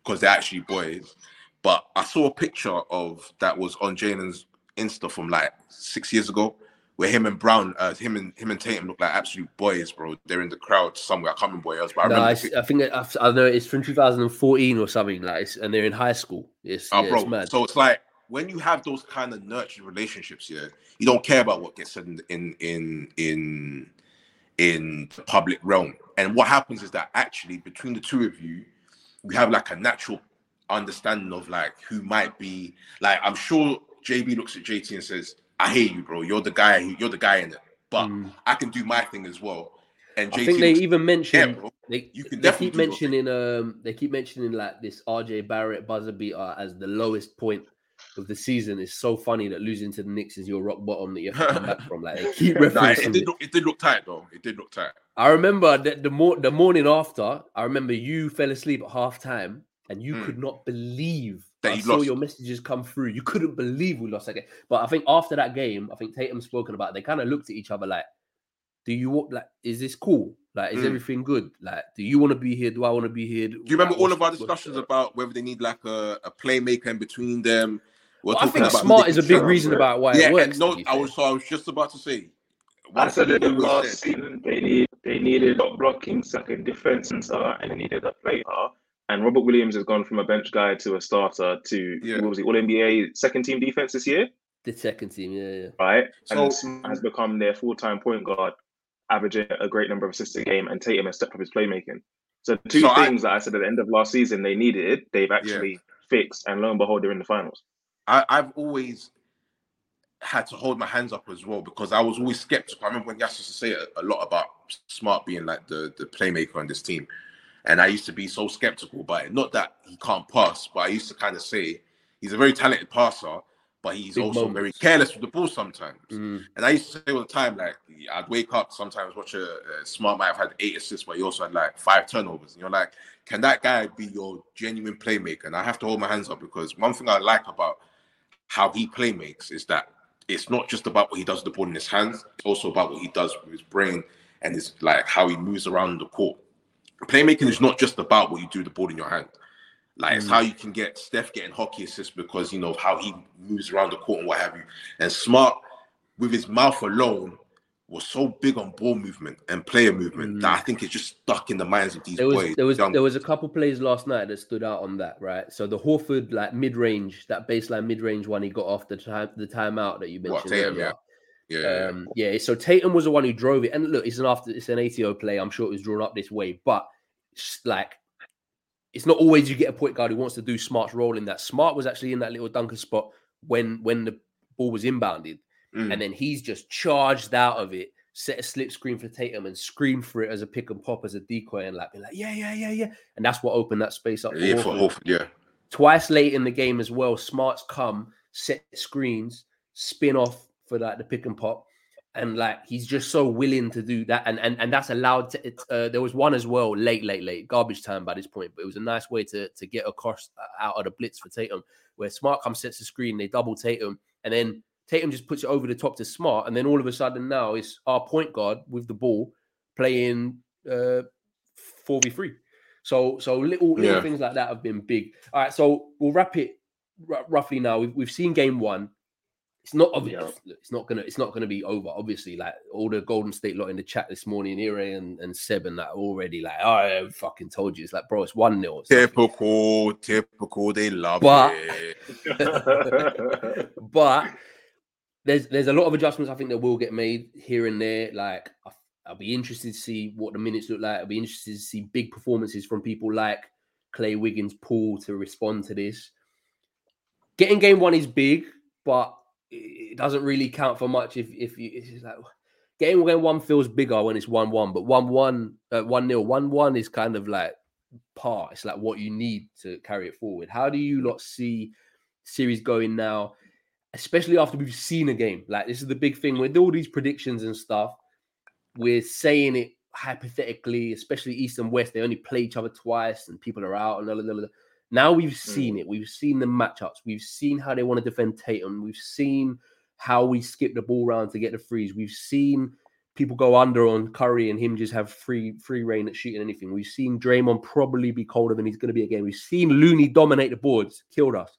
because they're actually boys, but I saw a picture of that was on Jaylen's Insta from like six years ago, where him and Brown, uh, him and him and Tatum look like absolute boys, bro. They're in the crowd somewhere. I can't remember where else, but I No, it's, I think it- I, I know it's from 2014 or something like, it's, and they're in high school. It's, Oh, yeah, bro. it's mad. So it's like when you have those kind of nurtured relationships, yeah, you don't care about what gets said in in in in, in the public realm. And what happens is that actually between the two of you, we have like a natural understanding of like who might be like. I'm sure JB looks at JT and says, "I hear you, bro. You're the guy. You're the guy in it, but Mm. I can do my thing as well." And JT I think they looks, even yeah, mentioned bro. they, You can they definitely keep mentioning um they keep mentioning like this RJ Barrett buzzer beater as the lowest point of the season. It's so funny that losing to the Knicks is your rock bottom that you have to come back from. Like they keep Nah, it, referencing did it. it did look tight though. It did look tight. I remember the the, mor- the morning after. I remember you fell asleep at half time and you Mm. could not believe That I you saw lost. your messages come through. You couldn't believe we lost that game. But I think after that game, I think Tatum spoken about. it, They kind of looked at each other like, "Do you want like? Is this cool? Like, is Mm. everything good? Like, do you want to be here? Do I want to be here? Do you remember all of our discussions about whether they need like a, a playmaker in between them? We're Well, I think about smart they is a big trust. reason about why yeah, it works. and no, I was so I was just about to say I said it People last season. They need they needed a blocking second defense and so and they needed a player. And Robert Williams has gone from a bench guy to a starter to Yeah. what was he All NBA second team defense this year, The second team, yeah, yeah. right? So- and Smart has become their full time point guard, averaging a great number of assists a game, and Tatum has stepped up his playmaking. So two So I- things that I said at the end of last season they needed, they've actually fixed, and lo and behold, they're in the finals. I, I've always had to hold my hands up as well because I was always skeptical. I remember when Yas used to say a, a lot about Smart being like the, the playmaker on this team. And I used to be so skeptical about it. Not that he can't pass, but I used to kind of say he's a very talented passer, but he's Big also very careless with the ball sometimes. Mm. And I used to say all the time, like I'd wake up sometimes, watch a, a Smart might have had eight assists, but he also had like five turnovers. And you're like, can that guy be your genuine playmaker? And I have to hold my hands up because one thing I like about how he play makes is that it's not just about what he does with the ball in his hands, it's also about what he does with his brain and his like how he moves around the court. Playmaking is not just about what you do with the ball in your hand. Like it's mm. how you can get Steph getting hockey assists because you know how he moves around the court and what have you. And Smart, with his mouth alone, was so big on ball movement and player movement that mm. I think it's just stuck in the minds of these There was boys. there was young- there was a couple plays last night that stood out on that, right? So the Horford like mid range, that baseline mid range one he got off the time the timeout that you What, mentioned. Earlier. yeah, yeah. Um, yeah, so Tatum was the one who drove it, and look, it's an after it's an ATO play. I'm sure it was drawn up this way, but like it's not always you get a point guard who wants to do Smart's role in that. Smart was actually in that little dunker spot when when the ball was inbounded, Mm. and then he's just charged out of it, set a slip screen for Tatum, and screamed for it as a pick and pop as a decoy, and like be like, yeah, yeah, yeah, yeah, and that's what opened that space up. Yeah, for Horford, yeah. twice late in the game as well. Smarts come, set screens, spin off for like the pick and pop, and like he's just so willing to do that, and and and that's allowed. To, it, uh, there was one as well, late, late, late, garbage time by this point, but it was a nice way to to get across uh, out of the blitz for Tatum, where Smart comes sets the screen, they double Tatum, and then Tatum just puts it over the top to Smart, and then all of a sudden now it's our point guard with the ball playing uh four v three. So so little little Yeah. things like that have been big. All right, so we'll wrap it r- roughly now. We've, we've seen game one. It's not obvious. It's not gonna. It's not gonna be over. Obviously, like all the Golden State lot in the chat this morning, Ire and, and Seb and that already like, oh, I fucking told you. It's like, bro, it's one 0 Typical, typical. They love But- it. but there's there's a lot of adjustments I think that will get made here and there. Like I- I'll be interested to see what the minutes look like. I'll be interested to see big performances from people like Klay Wiggins, Poole to respond to this. Getting game one is big, but it doesn't really count for much if if you it's like getting when one feels bigger when it's one one, but one one uh, one nil one one is kind of like par. It's like what you need to carry it forward. How do you lot see series going now? especially after we've seen a game. Like this is the big thing with all these predictions and stuff. We're saying it hypothetically, especially East and West. They only play each other twice, and people are out. And blah, blah, blah. Now we've seen it. We've seen the matchups. We've seen how they want to defend Tatum. We've seen how we skip the ball round to get the freeze. We've seen people go under on Curry and him just have free free reign at shooting anything. We've seen Draymond probably be colder than he's going to be again. We've seen Looney dominate the boards, killed us.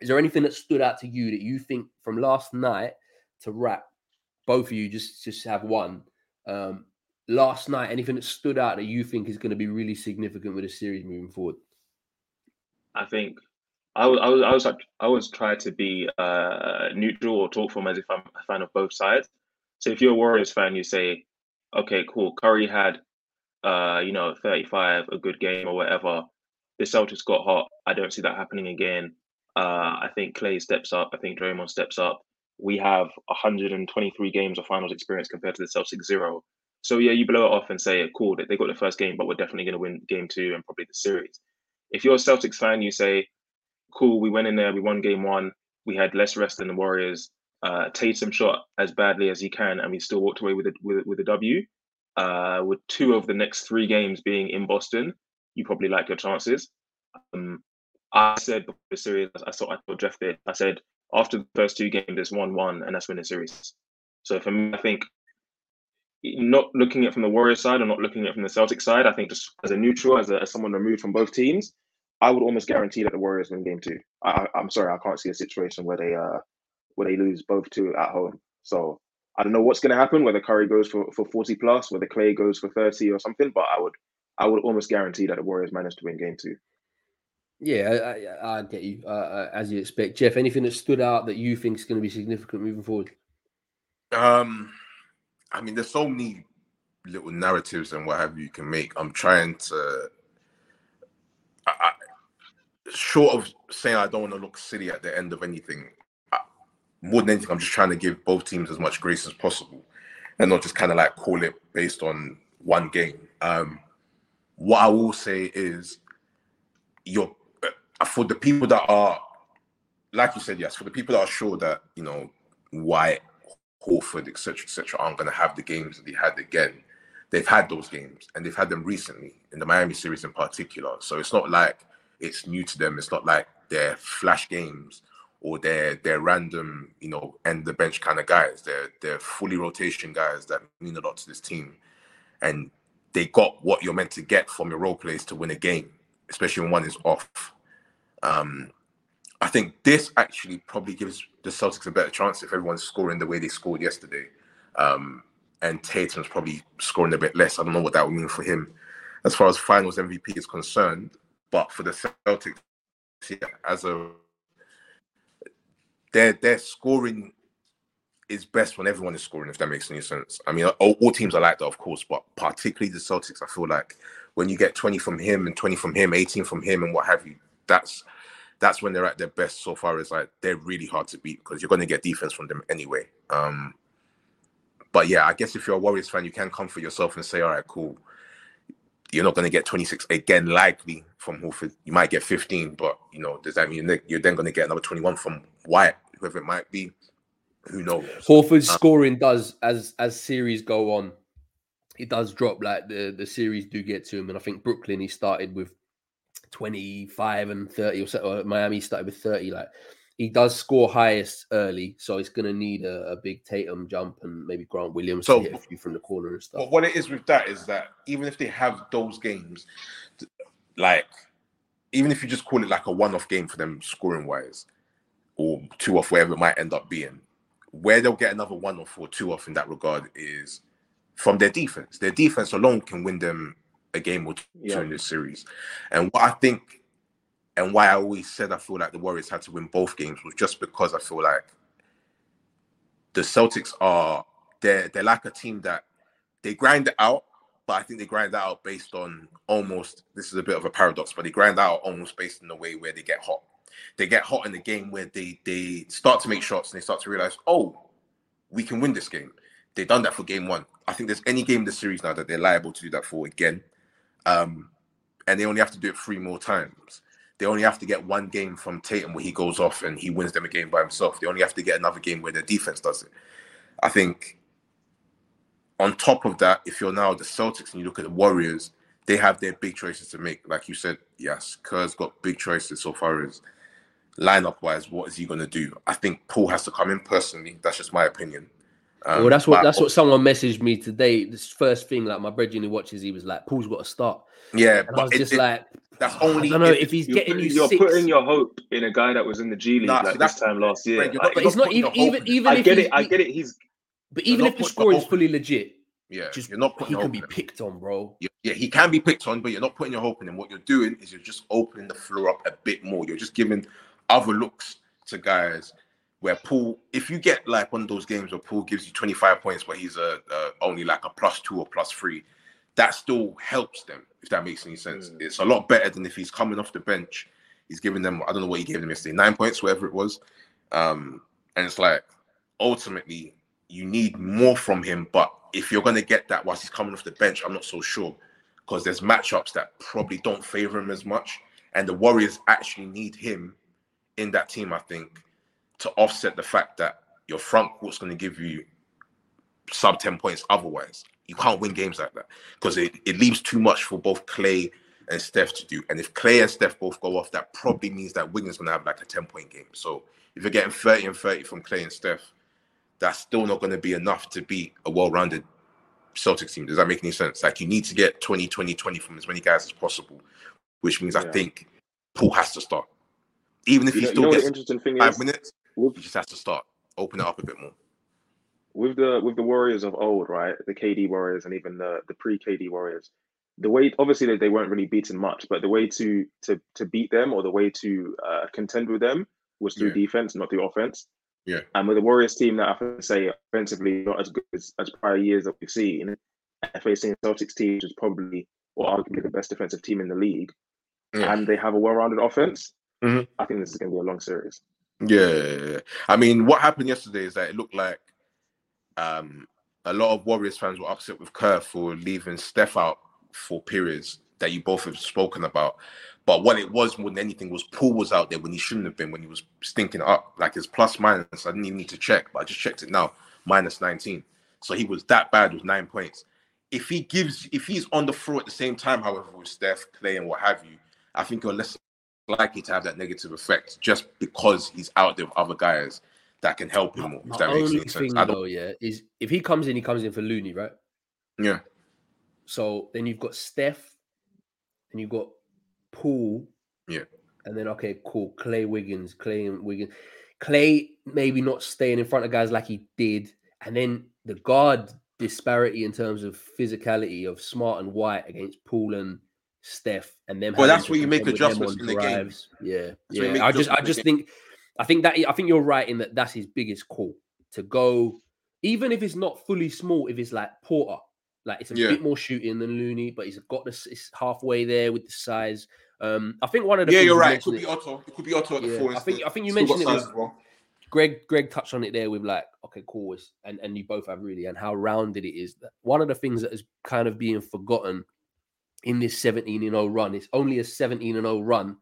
Is there anything that stood out to you that you think from last night to wrap? Both of you just just have one. Um, last night, anything that stood out that you think is going to be really significant with the series moving forward? I think I was I was I was like I always try to be uh, neutral or talk from as if I'm a fan of both sides. So if you're a Warriors fan, you say, okay, cool. Curry had, uh, you know, 35, a good game or whatever. The Celtics got hot. I don't see that happening again. Uh, I think Klay steps up. I think Draymond steps up. We have 123 games of finals experience compared to the Celtics zero. So yeah, you blow it off and say, cool, they got the first game, but we're definitely going to win game two and probably the series. If you're a Celtics fan, you say, cool, we went in there, we won game one, we had less rest than the Warriors. Uh, Tatum shot as badly as he can, and we still walked away with a, with, with a W. Uh, with two of the next three games being in Boston, you probably like your chances. Um, I said before the series, I saw I told Jeff did. I said after the first two games, it's one-one, and that's when the series. So for me, I think not looking at it from the Warriors side or not looking at it from the Celtics side, I think just as a neutral, as, a, as someone removed from both teams, I would almost guarantee that the Warriors win game two. I, I'm sorry, I can't see a situation where they uh where they lose both two at home. So I don't know what's going to happen. Whether Curry goes for, for forty plus, whether Klay goes for thirty or something. But I would I would almost guarantee that the Warriors manage to win game two. Yeah, I, I, get you uh, uh, as you expect, Jeff. Anything that stood out that you think is going to be significant moving forward? Um, I mean, there's so many little narratives and what have you, can make. I'm trying to, I, I, short of saying I don't want to look silly at the end of anything. I, more than anything, I'm just trying to give both teams as much grace as possible, and not just kind of like call it based on one game. Um, what I will say is, you're uh, for the people that are, like you said, yes, for the people that are sure that you know White, Horford, etc., etc., aren't going to have the games that they had again. They've had those games, and they've had them recently in the Miami series in particular. So it's not like it's new to them. It's not like they're flash games or they're they're random, you know, end the bench kind of guys. They're they're fully rotation guys that mean a lot to this team, and they got what you're meant to get from your role players to win a game, especially when one is off. Um, I think this actually probably gives the Celtics a better chance if everyone's scoring the way they scored yesterday. Um, and Tatum's probably scoring a bit less. I don't know what that would mean for him as far as finals MVP is concerned. But for the Celtics, yeah, as a their their scoring is best when everyone is scoring, if that makes any sense. I mean, all, all, teams are like that, of course, but particularly the Celtics, I feel like when you get 20 from him and 20 from him, 18 from him, and what have you, that's that's when they're at their best so far as like they're really hard to beat because you're going to get defense from them anyway. Um, but yeah, I guess if you're a Warriors fan, you can comfort yourself and say, all right, cool. You're not going to get 26 again, likely from Horford. You might get 15, but you know, does that mean you're then going to get another 21 from White, whoever it might be? Who knows? Horford's um, scoring does as as series go on, it does drop. Like the the series do get to him, and I think Brooklyn he started with 25 and 30 or, so, or Miami started with 30 like he does score highest early, so he's going to need a, a, big Tatum jump and maybe Grant Williams so, to hit a few from the corner and stuff. But what it is with that is that even if they have those games, like even if you just call it like a one-off game for them scoring wise, or two off, wherever it might end up being, where they'll get another one off or two off in that regard is from their defense. Their defense alone can win them a game or two yeah. in this series. And what I think, and why I always said I feel like the Warriors had to win both games was just because I feel like the Celtics are they're they're like a team that they grind it out, but I think they grind out based on almost this is a bit of a paradox, but they grind out almost based on the way where they get hot. They get hot in the game where they they start to make shots and they start to realize, oh, we can win this game. They've done that for game one. I think there's any game in the series now that they're liable to do that for again. Um, and they only have to do it three more times. They only have to get one game from Tatum where he goes off and he wins them a game by himself. They only have to get another game where their defense does it. I think on top of that, if you're now the Celtics and you look at the Warriors, they have their big choices to make. Like you said, yes, Kerr's got big choices so far as lineup wise. What is he going to do? I think Poole has to come in personally. That's just my opinion. Um, well, that's what that's what someone messaged me today. This first thing, like my brethren who watches, he was like, "Poole's got to start." Yeah, and but I was it, just it, like, "That's only." I don't know if, if he's getting you. You're six. putting your hope in a guy that was in the G League nah, like this time last year. Right, not, but it's not even even even. I get it. I get it. He's. But even if the scoring is fully legit, yeah, just you're not. He can be picked on, bro. Yeah, yeah, he can be picked on, but you're not putting your hope in him. What you're doing is you're just opening the floor up a bit more. You're just giving other looks to guys where Poole, if you get like one of those games where Poole gives you 25 points, but he's a, a only like a plus two or plus three, that still helps them. If that makes any sense, mm. it's a lot better than if he's coming off the bench. He's giving them, I don't know what he gave them yesterday, nine points, whatever it was. Um, and it's like ultimately you need more from him. But if you're gonna get that whilst he's coming off the bench, I'm not so sure because there's matchups that probably don't favor him as much. And the Warriors actually need him in that team, I think, to offset the fact that your front court's going to give you sub 10 points otherwise. You can't win games like that because it, it leaves too much for both Klay and Steph to do. And if Klay and Steph both go off, that probably means that Wiggins going to have like a 10 point game. So if you're getting 30 and 30 from Klay and Steph, that's still not going to be enough to beat a well rounded Celtics team. Does that make any sense? Like you need to get 20, 20, 20 from as many guys as possible, which means yeah. I think Poole has to start. Even if you he know, still you know gets five is, minutes, you just have to start open it up a bit more. with the with the Warriors of old, right? The KD Warriors and even the the pre KD Warriors, the way obviously they, they weren't really beaten much, but the way to to to beat them or the way to uh, contend with them was through Yeah. defense, not through offense. Yeah. And with the Warriors team that I have to say offensively not as good as, as prior years that we've seen, and facing Celtics team, which is probably or arguably the best defensive team in the league, Yeah. and they have a well-rounded offense, Mhm. I think this is going to be a long series. Yeah, I mean, what happened yesterday is that it looked like um, a lot of Warriors fans were upset with Kerr for leaving Steph out for periods that you both have spoken about. But what it was more than anything was Poole was out there when he shouldn't have been when he was stinking up. Like his plus minus, I didn't even need to check, but I just checked it now, minus 19. So he was that bad with nine points. If he gives, if he's on the floor at the same time, however, with Steph, Klay, and what have you, I think you're less likely to have that negative effect just because he's out there with other guys that can help him more. If that makes only sense. thing though, yeah, is if he comes in, he comes in for Looney, right? yeah, So then you've got Steph, and you've got Poole. Yeah. And then okay, cool. Klay Wiggins, Klay and Wiggins. Klay maybe not staying in front of guys like he did. And then the guard disparity in terms of physicality of Smart and White against Poole and Steph, and them. Well, that's where you make with adjustments in the game. Yeah, you yeah. I just, I the just think, I think that I think you're right in that that's his biggest call to go, even if it's not fully small. If it's like Porter, like it's a Yeah. bit more shooting than Looney, but he's got this it's halfway there with the size. Um, I think one of the yeah, you're right. It could be Otto. It could be Otto at the Yeah, four. I think- I think you mentioned it as well. Greg Greg touched on it there with like, okay, cool, and and you both have really, and how rounded it is. That One of the things that is kind of being forgotten in this 17 and 0 run, it's only a 17 and 0 run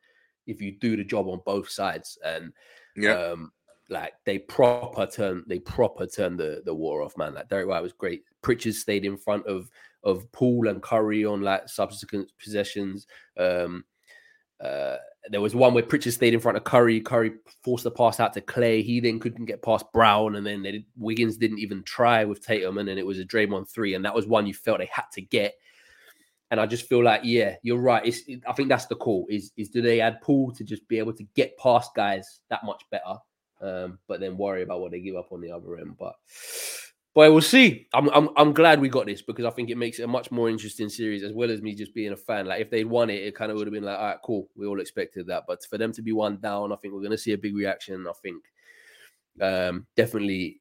if you do the job on both sides, and Yeah, um, like they proper turn, they proper turn the the war off, man. Like Derrick White was great. Pritchard stayed in front of of Poole and Curry on like subsequent possessions. Um, uh, there was one where Pritchard stayed in front of Curry. Curry forced the pass out to Klay. He then couldn't get past Brown, and then they did, Wiggins didn't even try with Tatum, and then it was a Draymond three, and that was one you felt they had to get. And I just feel like, yeah, you're right. It's, I think that's the call. Is is do they add Poole to just be able to get past guys that much better, um, but then worry about what they give up on the other end. But but we'll see. I'm, I'm I'm glad we got this because I think it makes it a much more interesting series, as well as me just being a fan. Like if they'd won it, it kind of would have been like, all right, cool. We all expected that, but for them to be one down, I think we're going to see a big reaction. I think um, definitely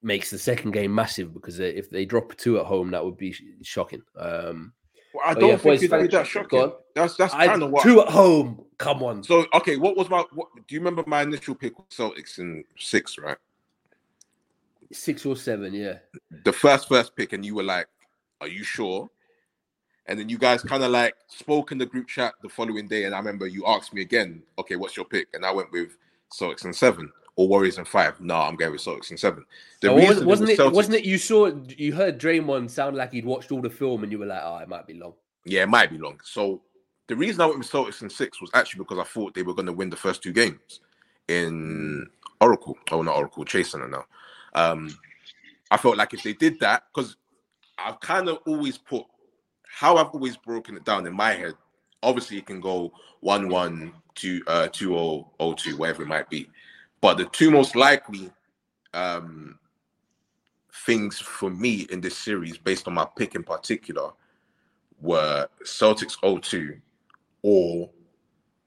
makes the second game massive because if they drop two at home, that would be sh- shocking. Um, Well, I Oh, don't yeah, think it'd be that shocking. That's that's kind of what. two at home. Come on. So okay, what was my? What do you remember? My initial pick was Celtics in six, right? Six or seven, yeah. The first first pick, and you were like, "Are you sure?" And then you guys kind of like spoke in the group chat the following day, and I remember you asked me again, "Okay, what's your pick?" And I went with Celtics in seven or Warriors in five. No, I'm going with Celtics in seven. The Now, reason wasn't was it? Celtics- Wasn't it? You saw, you heard Draymond sound like he'd watched all the film, and you were like, "Oh, it might be long." Yeah, it might be long. So the reason I went with Celtics in six was actually because I thought they were going to win the first two games in Oracle. Oh, not Oracle, Chase Center now. Um, I felt like if they did that, because I've kind of always put how I've always broken it down in my head. Obviously, it can go one one, two uh two oh oh two, whatever it might be. But the two most likely um things for me in this series, based on my pick in particular, were Celtics 0-2 or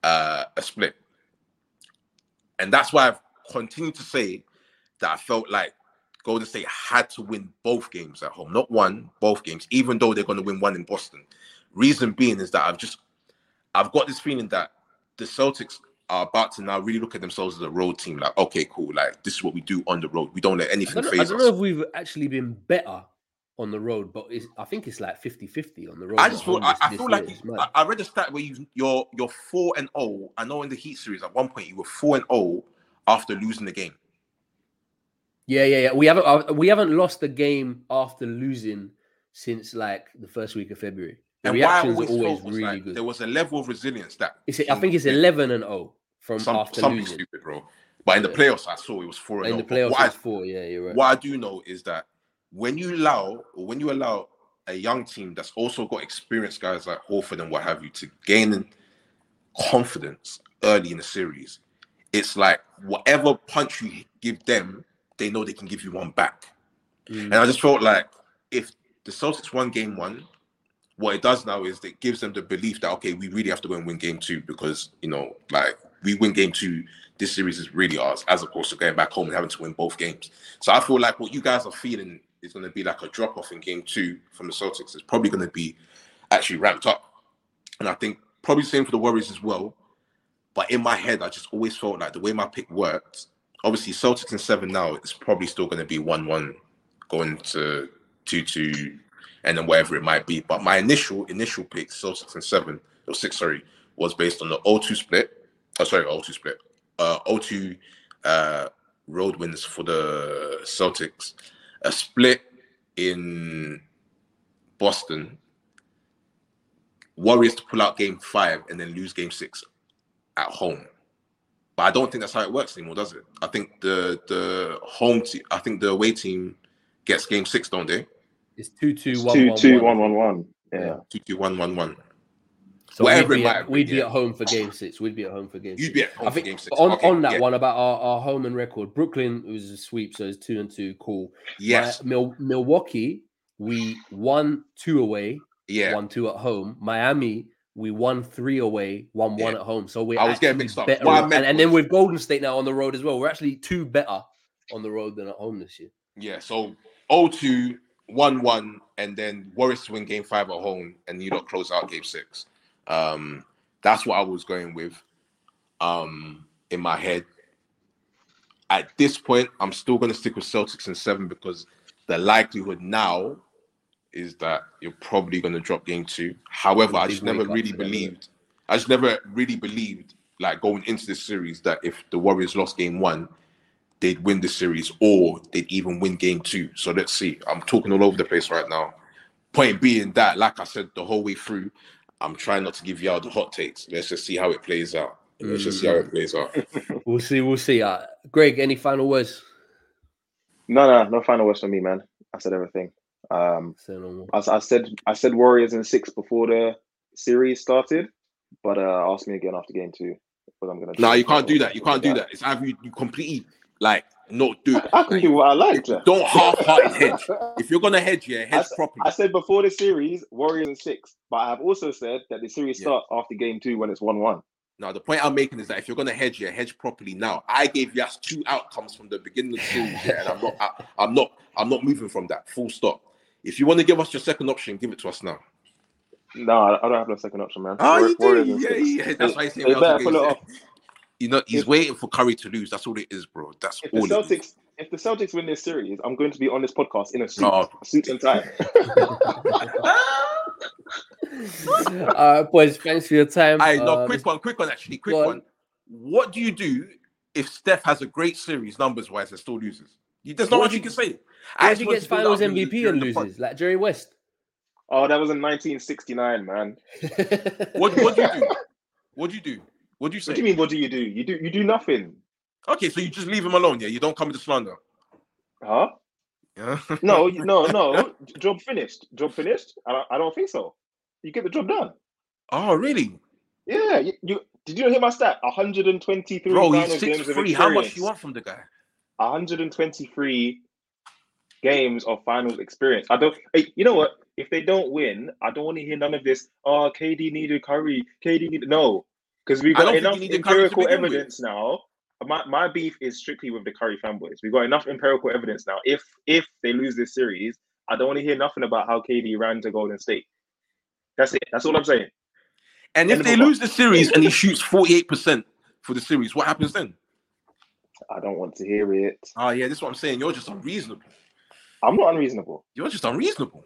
uh, a split. And that's why I've continued to say that I felt like Golden State had to win both games at home, not one, both games, even though they're going to win one in Boston. Reason being is that I've just, I've got this feeling that the Celtics are about to now really look at themselves as a road team. Like, okay, cool. Like, this is what we do on the road. We don't let I anything don't, know, I don't know if we've actually been better on the road, but it's, I think it's like 50-50 on the road. I just feel I, I feel like. I, I read a stat where you you're you're four and oh. I know in the Heat series at one point you were four and oh after losing the game. Yeah, yeah, yeah. We haven't uh, we haven't lost a game after losing since like the first week of February. The And I reactions are always always was really like good. there was a level of resilience that It's, I think it's eleven and zero from some, after something losing. stupid, bro. But in the Yeah. playoffs, I saw it was four and In the. Playoffs, What I, four. Yeah, you're right. what I do know is that when you allow or when you allow a young team that's also got experienced guys like Horford and what have you to gain confidence early in the series, it's like whatever punch you give them, they know they can give you one back. Mm. And I just felt like if the Celtics won game one, what it does now is it gives them the belief that okay, we really have to go and win game two because you know, like we win game two, this series is really ours, as opposed to going back home and having to win both games. So I feel like what you guys are feeling is going to be like a drop off in game two from the Celtics. It's probably going to be actually ramped up, and I think probably the same for the Warriors as well. But in my head, I just always felt like the way my pick worked. Obviously, Celtics in seven now. It's probably still going to be one-one, going to two-two, and then whatever it might be. But my initial initial pick, Celtics in seven or six, sorry, was based on the 0-2 split. Oh, sorry, 0-2 split. Uh, 0-2 uh, road wins for the Celtics. A split in Boston. Warriors to pull out game five and then lose game six at home. But I don't think that's how it works anymore, does it? I think the the home team, I think the away team gets game six, don't they? It's two two It's one two, one, two, one. one, one, one. Yeah. Two two one one one. So Whatever we'd be, at, been, be yeah. at home for game six. We'd be at home for game You'd six. be at home I for think game six. on, Okay, on that yeah. one about our, our home and record, Brooklyn was a sweep, so it's two and two. Cool. Yes. Mi- Mil- Milwaukee, we won two away, Yeah. one two at home. Miami, we won three away, one one at home. So we're I was getting mixed up. better. And, and then with Golden State now on the road as well, we're actually two better on the road than at home this year. Yeah. So 0-2, 1-1, and then Warriors win game five at home, and you don't close out game six. Um, that's what I was going with. Um, in my head. At this point, I'm still gonna stick with Celtics in seven because the likelihood now is that you're probably gonna drop game two. However, I just never really believed. I just never really believed, like going into this series, that if the Warriors lost game one, they'd win the series or they'd even win game two. So let's see. I'm talking all over the place right now. Point being that, like I said the whole way through, I'm trying not to give you all the hot takes. Let's just see how it plays out. Let's just see how it plays out. We'll see. We'll see. Uh, Greg, any final words? No, no, no final words from me, man. I said everything. Um, Say no more. I, I said I said Warriors in six before the series started, but uh, ask me again after game two. Because I'm gonna. No, you can't do that. You can't do that. It's either you, you completely like not dude. I can do what I like. Jeff. Don't half-hearted hedge. If you're gonna hedge, yeah, I, hedge s- properly. I said before the series, Warriors in six, but I have also said that the series Yeah. starts after game two when it's one-one. Now, the point I'm making is that if you're gonna hedge, yeah, hedge properly. Now, I gave you two outcomes from the beginning of the series, yeah, and I'm not, I, I'm not, I'm not moving from that. Full stop. If you want to give us your second option, give it to us now. No, I I don't have no second option, man. Oh, War- you Warriors do, yeah, yeah. That's why I say They better also pull it off. You know, he's If- waiting for Curry to lose. That's all it is, bro. That's If the all. it is. Celtics, if the Celtics win this series, I'm going to be on this podcast in a suit, Oh. suit and tie. All right, boys. Thanks for your time. I no, Uh, quick one, quick one, actually, quick Go on. one. What do you do if Steph has a great series numbers wise and still loses? You, there's not What much if you can say. What I if he gets Finals MVP and loses, like Jerry West? Oh, that was in 1969, man. What what do you do? What do you do? What do you say? What do you mean? What do you do? You do you do nothing, Okay, so you just leave him alone, yeah? You don't come the slander. huh? Yeah. No, no, no. Job finished. Job finished. I don't, I don't think so. You get the job done. oh, really? Yeah. You, you did you hear my stat? 123 Bro, he's six games of free. How much experience. you want from the guy? 123 games of finals experience. I don't. Hey, you know what? If they don't win, I don't want to hear none of this. Oh, KD needed Curry. KD needed no, because we've got enough he needed Curry to empirical with. evidence now. My my beef is strictly with the Curry fanboys. We've got enough empirical evidence now. If if they lose this series, I don't want to hear nothing about how KD ran to Golden State. That's it. That's all I'm saying. And if End they lose the series and he shoots 48% for the series, what happens then? I don't want to hear it. Oh, yeah, this is what I'm saying. You're just unreasonable. I'm not unreasonable. You're just unreasonable.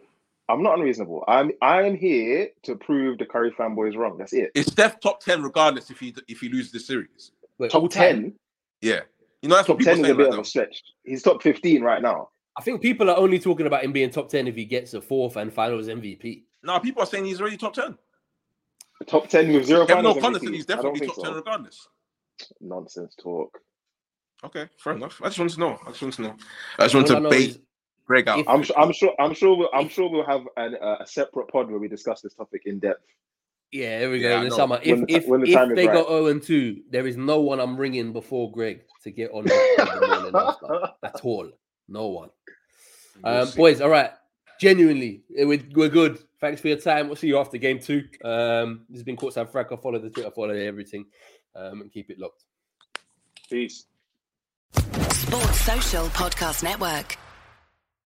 I'm not unreasonable. I'm I'm here to prove the Curry fanboys wrong. That's it. it. Is Steph top 10 regardless if he if he loses the series? Wait, Top ten. Yeah. You know, that's Top what people ten are is a saying bit right of a stretch. He's top fifteen right now. I think people are only talking about him being top ten if he gets a fourth and Finals MVP. No, people are saying he's already top 10. Top ten with zero Kevin finals O'Connor MVPs. said he's definitely think top 10 regardless. Nonsense talk. Okay, fair enough. I just want to know. I just want to know. I just want All to bait is Greg out. I'm sure. I'm sure. I'm sure. We'll, I'm sure we'll have an, uh, a separate pod where we discuss this topic in depth. Yeah, here we go. Yeah, in the summer. If When if, when the if they right. go 0 and 2, there is no one I'm ringing before Greg to get on the, the morning after. at all. No one. Um, boys, all right. Genuinely, eh, we're, we're good. Thanks for your time. We'll see you after game two. Um, this has been Courtside Fracas. Follow the Twitter, follow everything, um, and keep it locked. Peace. Sports Social Podcast Network.